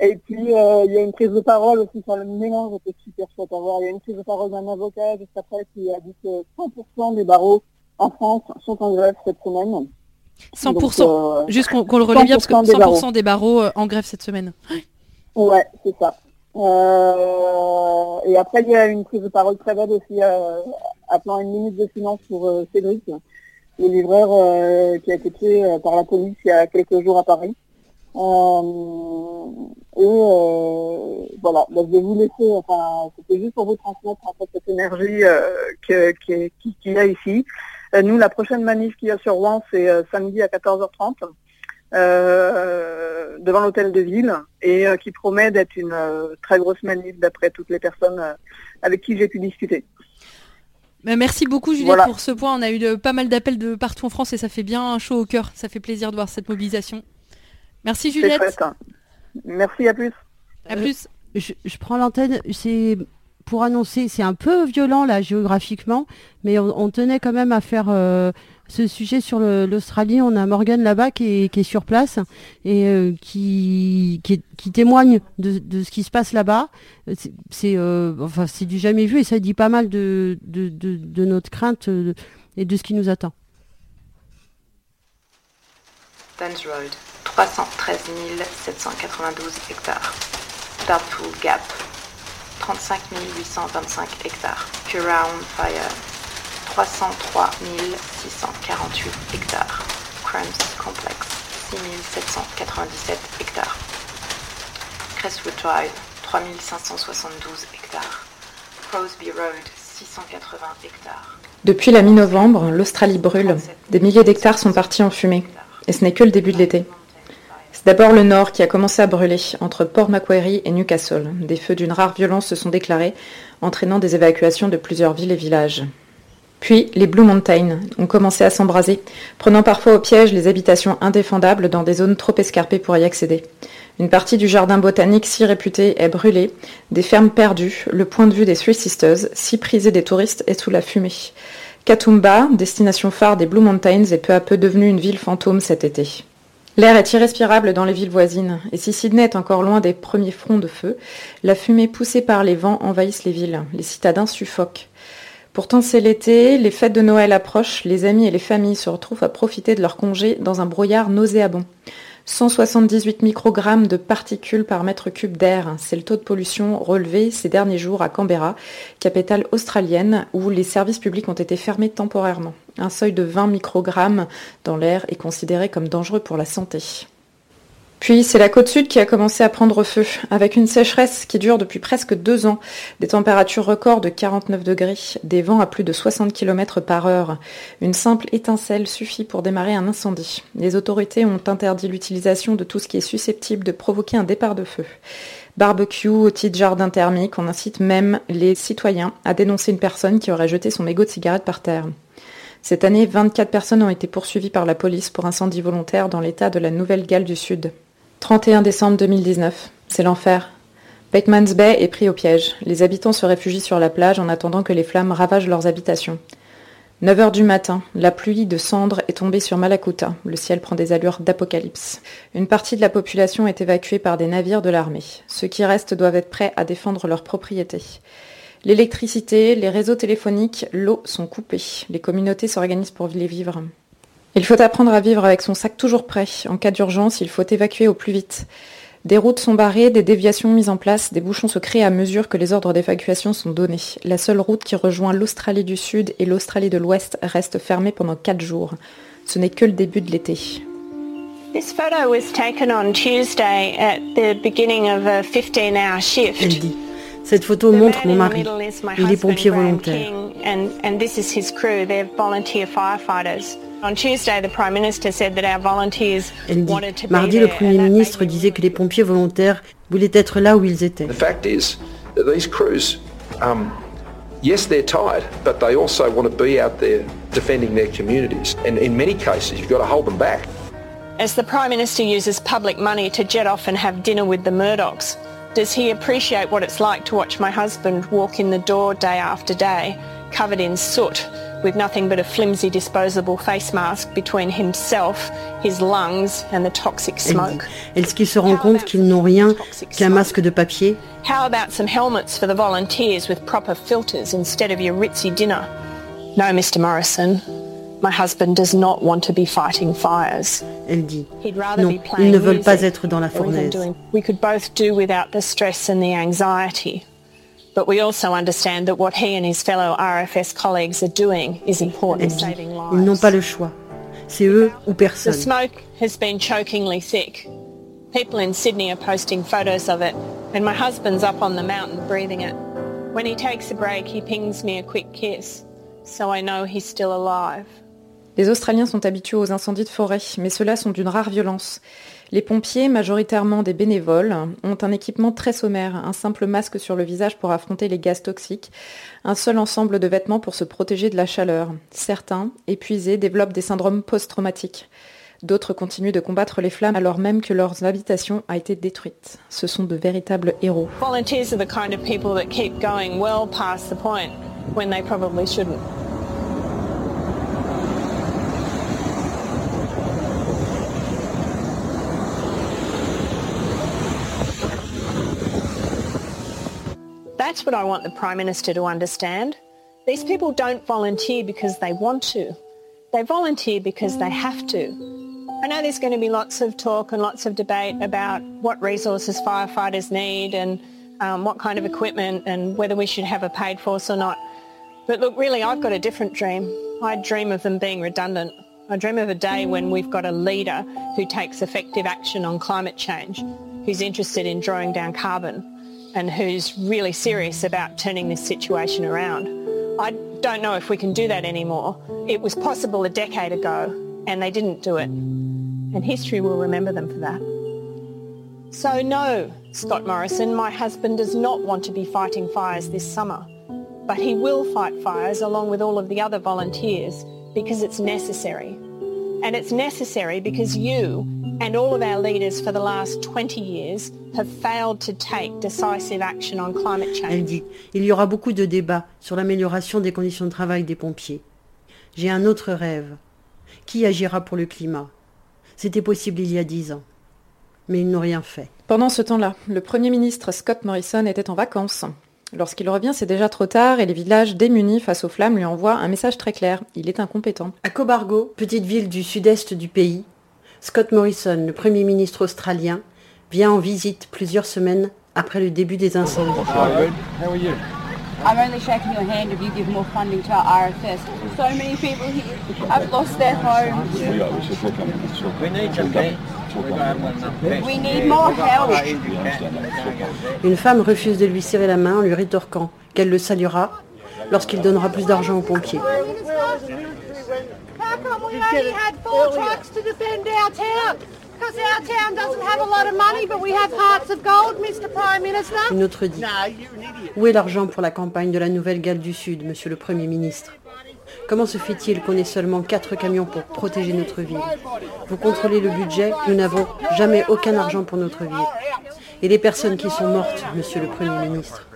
Et puis, euh, il y a une prise de parole aussi sur le mélange, c'était super chouette à voir. Il y a une prise de parole d'un avocat juste après qui a dit que 100% des barreaux en France sont en grève cette semaine. 100%. Donc, euh, Juste qu'on qu'on le relève bien parce que 100% des barreaux. 100% des barreaux euh, en grève cette semaine. Ouais, c'est ça. Et après, il y a une prise de parole très belle aussi, appelant une minute de silence pour Cédric, le livreur euh, qui a été tué euh, par la police il y a quelques jours à Paris. Euh, et voilà, bah, je vais vous laisser, enfin, c'était juste pour vous transmettre en fait, cette énergie que- qui- qui- qu'il y a ici. Nous, la prochaine manif qu'il y a sur Rouen, c'est samedi à 14h30 euh, devant l'hôtel de ville et euh, qui promet d'être une euh, très grosse manif d'après toutes les personnes avec qui j'ai pu discuter. Bah, merci beaucoup Juliette Voilà. pour ce point. On a eu de- pas mal d'appels de partout en France et ça fait bien chaud au cœur. Ça fait plaisir de voir cette mobilisation. Merci Juliette. hein. Merci, à plus. À plus. Je, je prends l'antenne, c'est pour annoncer, c'est un peu violent là géographiquement, mais on, on tenait quand même à faire euh, ce sujet sur l'Australie. On a Morgan là-bas qui est, sur place et euh, qui, témoigne de, ce qui se passe là-bas. Euh, c'est- du jamais vu et ça dit pas mal de, notre crainte euh, et de ce qui nous attend. Duns Road, 313 792 hectares. Dartpool Gap, 35 825 hectares. Puraun Fire, 303 648 hectares. Crumbs Complex, 6 797 hectares. Crestwood Drive, 3 572 hectares. Crosby Road, 680 hectares. Depuis la mi-novembre, l'Australie brûle. Des milliers d'hectares sont partis en fumée. Et ce n'est que le début de l'été. C'est d'abord le nord qui a commencé à brûler, entre Port Macquarie et Newcastle. Des feux d'une rare violence se sont déclarés, entraînant des évacuations de plusieurs villes et villages. Puis, les Blue Mountains ont commencé à s'embraser, prenant parfois au piège les habitations indéfendables dans des zones trop escarpées pour y accéder. Une partie du jardin botanique si réputé est brûlée, des fermes perdues, le point de vue des Three Sisters, si prisé des touristes, est sous la fumée. Katoomba, destination phare des Blue Mountains, est peu à peu devenue une ville fantôme cet été. L'air est irrespirable dans les villes voisines, et si Sydney est encore loin des premiers fronts de feu, la fumée poussée par les vents envahissent les villes, les citadins suffoquent. Pourtant c'est l'été, les fêtes de Noël approchent, les amis et les familles se retrouvent à profiter de leur congé dans un brouillard nauséabond. 178 microgrammes de particules par mètre cube d'air, c'est le taux de pollution relevé ces derniers jours à Canberra, capitale australienne, où les services publics ont été fermés temporairement. Un seuil de 20 microgrammes dans l'air est considéré comme dangereux pour la santé. Puis c'est la côte sud qui a commencé à prendre feu, avec une sécheresse qui dure depuis presque deux ans, des températures records de 49 degrés, des vents à plus de 60 km par heure. Une simple étincelle suffit pour démarrer un incendie. Les autorités ont interdit l'utilisation de tout ce qui est susceptible de provoquer un départ de feu. Barbecue, outils de jardin thermique, on incite même les citoyens à dénoncer une personne qui aurait jeté son mégot de cigarette par terre. Cette année, 24 personnes ont été poursuivies par la police pour incendie volontaire dans l'état de la Nouvelle-Galles du Sud. 31 décembre 2019, c'est l'enfer. Batemans Bay est pris au piège. Les habitants se réfugient sur la plage en attendant que les flammes ravagent leurs habitations. 9 heures du matin, la pluie de cendres est tombée sur Malakuta. Le ciel prend des allures d'apocalypse. Une partie de la population est évacuée par des navires de l'armée. Ceux qui restent doivent être prêts à défendre leurs propriétés. L'électricité, les réseaux téléphoniques, l'eau sont coupés. Les communautés s'organisent pour les vivre. Il faut apprendre à vivre avec son sac toujours prêt. En cas d'urgence, il faut évacuer au plus vite. Des routes sont barrées, des déviations mises en place, des bouchons se créent à mesure que les ordres d'évacuation sont donnés. La seule route qui rejoint l'Australie du Sud et l'Australie de l'Ouest reste fermée pendant 4 jours. Ce n'est que le début de l'été. This photo was taken on Tuesday at the beginning of a 15-hour shift. Elle dit. Cette photo montre mon mari. Il est pompier volontaire. King, and, and this is his crew. They're volunteer firefighters. On Tuesday, the Prime Minister said that our volunteers Elle dit. wanted to be Mardi, le. Premier ministre disait que les pompiers volontaires voulaient être là où ils étaient. The fact is that these crews, um, yes, they're tired, but they also want to be out there defending their communities. And in many cases, you've got to hold them back. As the Prime Minister uses public money to jet off and have dinner with the Murdochs, does he appreciate what it's like to watch my husband walk in the door day after day, covered in soot, with nothing but a flimsy disposable face mask between himself, his lungs and the toxic smoke? Est-ce qu'ils se rendent compte qu'ils n'ont rien qu'un masque de papier How about some helmets for the volunteers with proper filters instead of your ritzy dinner? No, Mr Morrison. My husband does not want to be fighting fires. Elle dit. He'd rather Non, be playing ils ne veulent pas être dans la fournaise. We could both do without the stress and the anxiety. But we also understand that what he and his fellow RFS colleagues are doing is important ils n'ont pas le choix. C'est eux ou The personne. smoke has been chokingly thick. People in Sydney are posting photos of it, and my husband's up on the mountain breathing it. When he takes a break, he pings me a quick kiss, so I know he's still alive. Les Australiens sont habitués aux incendies de forêt, mais ceux-là sont d'une rare violence. Les pompiers, majoritairement des bénévoles, ont un équipement très sommaire, un simple masque sur le visage pour affronter les gaz toxiques, un seul ensemble de vêtements pour se protéger de la chaleur. Certains, épuisés, développent des syndromes post-traumatiques. D'autres continuent de combattre les flammes alors même que leurs habitations a été détruite. Ce sont de véritables héros. That's what I want the Prime Minister to understand. These people don't volunteer because they want to. They volunteer because they have to. I know there's going to be lots of talk and lots of debate about what resources firefighters need and um, what kind of equipment and whether we should have a paid force or not. But look, really, I've got a different dream. I dream of them being redundant. I dream of a day when we've got a leader who takes effective action on climate change, who's interested in drawing down carbon and who's really serious about turning this situation around. I don't know if we can do that anymore. It was possible a decade ago and they didn't do it. And history will remember them for that. So no, Scott Morrison, my husband does not want to be fighting fires this summer. But he will fight fires along with all of the other volunteers because it's necessary. And it's necessary because you and all of our leaders for the last 20 years have failed to take decisive action on climate change. Elle dit, il y aura beaucoup de débats sur l'amélioration des conditions de travail des pompiers. J'ai un autre rêve. Qui agira pour le climat? C'était possible il y a dix ans. Mais ils n'ont rien fait. Pendant ce temps-là, le Premier ministre Scott Morrison était en vacances. Lorsqu'il revient, c'est déjà trop tard et les villages démunis face aux flammes lui envoient un message très clair. Il est incompétent. À Cobargo, petite ville du sud-est du pays, Scott Morrison, le Premier ministre australien, vient en visite plusieurs semaines après le début des incendies. How are you? I'm only shaking your hand if you give more funding to our RFS. So many people here have lost their homes. We need some help. We need more help. Une femme refuse de lui serrer la main en lui rétorquant qu'elle le saluera lorsqu'il donnera plus d'argent aux pompiers. How come we only had four trucks to defend our town? Because our town doesn't have a lot of money, but we have hearts of gold, Mr Prime Minister. Une autre dit Où est l'argent pour la campagne de la Nouvelle-Galles du Sud, monsieur le Premier ministre? Comment se fait-il qu'on ait seulement quatre camions pour protéger notre ville? Vous contrôlez le budget, nous n'avons jamais aucun argent pour notre ville. Et les personnes qui sont mortes, monsieur le Premier ministre?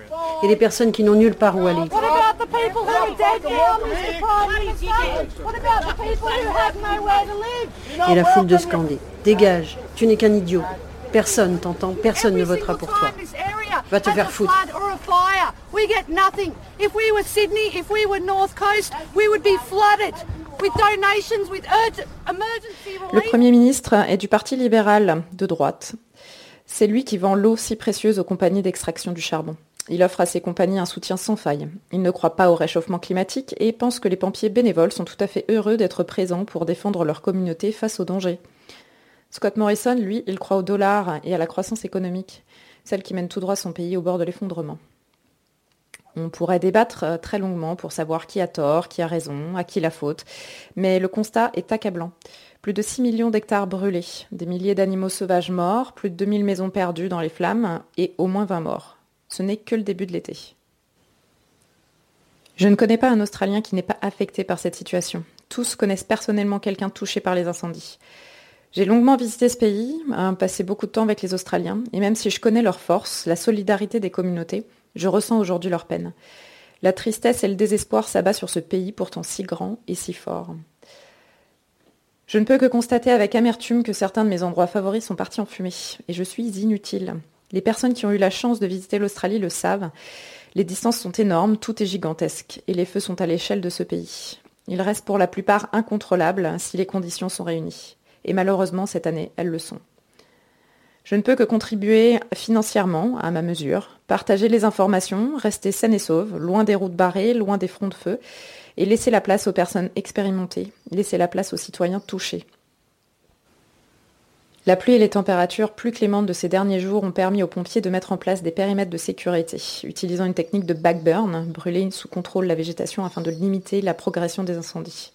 Et les personnes qui n'ont nulle part où aller? Et la foule de scander Dégage, tu n'es qu'un idiot. Personne t'entend, personne ne votera pour toi. This area Va te faire foutre. flood or a fire. We get nothing. If we were Sydney, if we were North Coast, we would be flooded with donations, with urgent emergency Le. Premier ministre est du Parti libéral de droite. C'est lui qui vend l'eau si précieuse aux compagnies d'extraction du charbon. Il offre à ces compagnies un soutien sans faille. Il ne croit pas au réchauffement climatique et pense que les pompiers bénévoles sont tout à fait heureux d'être présents pour défendre leur communauté face aux dangers. Scott Morrison, lui, il croit au dollar et à la croissance économique, celle qui mène tout droit son pays au bord de l'effondrement. On pourrait débattre euh, très longuement pour savoir qui a tort, qui a raison, à qui la faute, mais le constat est accablant. Plus de 6 millions d'hectares brûlés, des milliers d'animaux sauvages morts, plus de 2000 maisons perdues dans les flammes et au moins 20 morts. Ce n'est que le début de l'été. Je ne connais pas un Australien qui n'est pas affecté par cette situation. Tous connaissent personnellement quelqu'un touché par les incendies. J'ai longuement visité ce pays, hein, passé beaucoup de temps avec les Australiens, et même si je connais leur force, la solidarité des communautés, je ressens aujourd'hui leur peine. La tristesse et le désespoir s'abattent sur ce pays pourtant si grand et si fort. Je ne peux que constater avec amertume que certains de mes endroits favoris sont partis en fumée, et je suis inutile. Les personnes qui ont eu la chance de visiter l'Australie le savent. Les distances sont énormes, tout est gigantesque, et les feux sont à l'échelle de ce pays. Ils restent pour la plupart incontrôlables si les conditions sont réunies. Et malheureusement, cette année, elles le sont. Je ne peux que contribuer financièrement à ma mesure, partager les informations, rester saine et sauve, loin des routes barrées, loin des fronts de feu, et laisser la place aux personnes expérimentées, laisser la place aux citoyens touchés. La pluie et les températures plus clémentes de ces derniers jours ont permis aux pompiers de mettre en place des périmètres de sécurité, utilisant une technique de backburn, brûler sous contrôle la végétation afin de limiter la progression des incendies.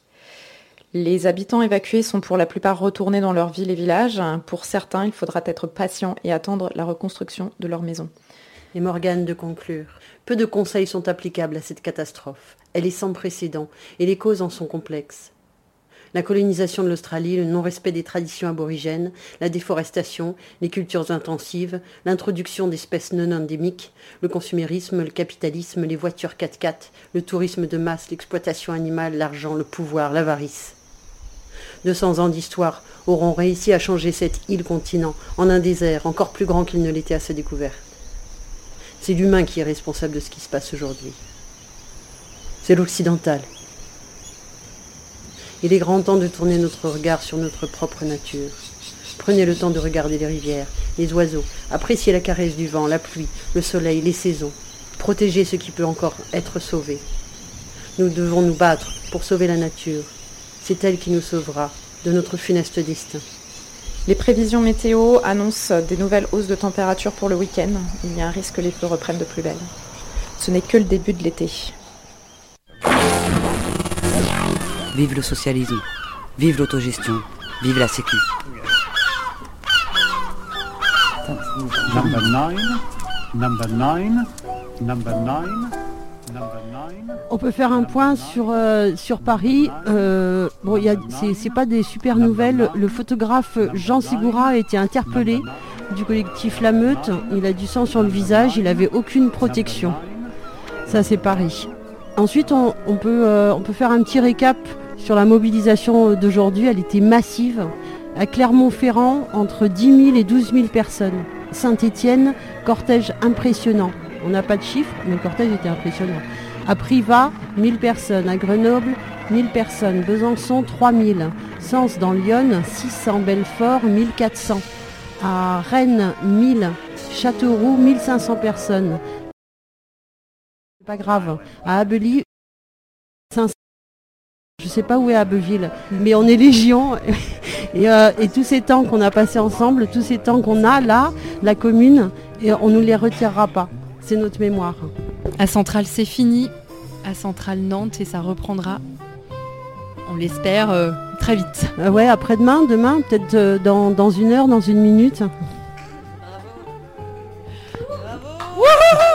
Les habitants évacués sont pour la plupart retournés dans leurs villes et villages. Pour certains, il faudra être patient et attendre la reconstruction de leur maison. Et Morgane de conclure. Peu de conseils sont applicables à cette catastrophe. Elle est sans précédent et les causes en sont complexes. La colonisation de l'Australie, le non-respect des traditions aborigènes, la déforestation, les cultures intensives, l'introduction d'espèces non endémiques, le consumérisme, le capitalisme, les voitures 4x4, le tourisme de masse, l'exploitation animale, l'argent, le pouvoir, l'avarice. 200 ans d'histoire auront réussi à changer cette île-continent en un désert encore plus grand qu'il ne l'était à sa découverte. C'est l'humain qui est responsable de ce qui se passe aujourd'hui. C'est l'occidental. Il est grand temps de tourner notre regard sur notre propre nature. Prenez le temps de regarder les rivières, les oiseaux, appréciez la caresse du vent, la pluie, le soleil, les saisons. Protégez ce qui peut encore être sauvé. Nous devons nous battre pour sauver la nature. C'est elle qui nous sauvera de notre funeste destin. Les prévisions météo annoncent des nouvelles hausses de température pour le week-end. Il y a un risque que les feux reprennent de plus belle. Ce n'est que le début de l'été. Vive le socialisme, vive l'autogestion, vive la sécu. Number nine, number nine, number nine, number nine. On peut faire un point sur, euh, sur Paris. Euh, bon, il y a- c'est c'est pas des super nouvelles. Le photographe Jean Ségoura a été interpellé du collectif La Meute. Il a du sang sur le visage. Il n'avait aucune protection. Ça, c'est Paris. Ensuite, on, on peut, euh, on peut faire un petit récap sur la mobilisation d'aujourd'hui. Elle était massive. À Clermont-Ferrand, entre 10 000 et 12 000 personnes. Saint-Étienne, cortège impressionnant. On n'a pas de chiffres, mais le cortège était impressionnant. À Privas, 1000 personnes. À Grenoble, 1000 personnes. Besançon, 3000. Sens dans Lyon, 600. Belfort, 1400. À Rennes, 1000. Châteauroux, 1500 personnes. Pas grave. À Abely, 500. Je ne sais pas où est Abbeville, mais on est légion. Euh, et, tous ces temps qu'on a passés ensemble, tous ces temps qu'on a là, la commune, et on ne nous les retirera pas. C'est notre mémoire. À Centrale, c'est fini. À Centrale Nantes, et ça reprendra, on l'espère, euh, très vite. Euh, ouais, après-demain, demain, peut-être dans, dans, une heure, dans une minute. Bravo. Bravo.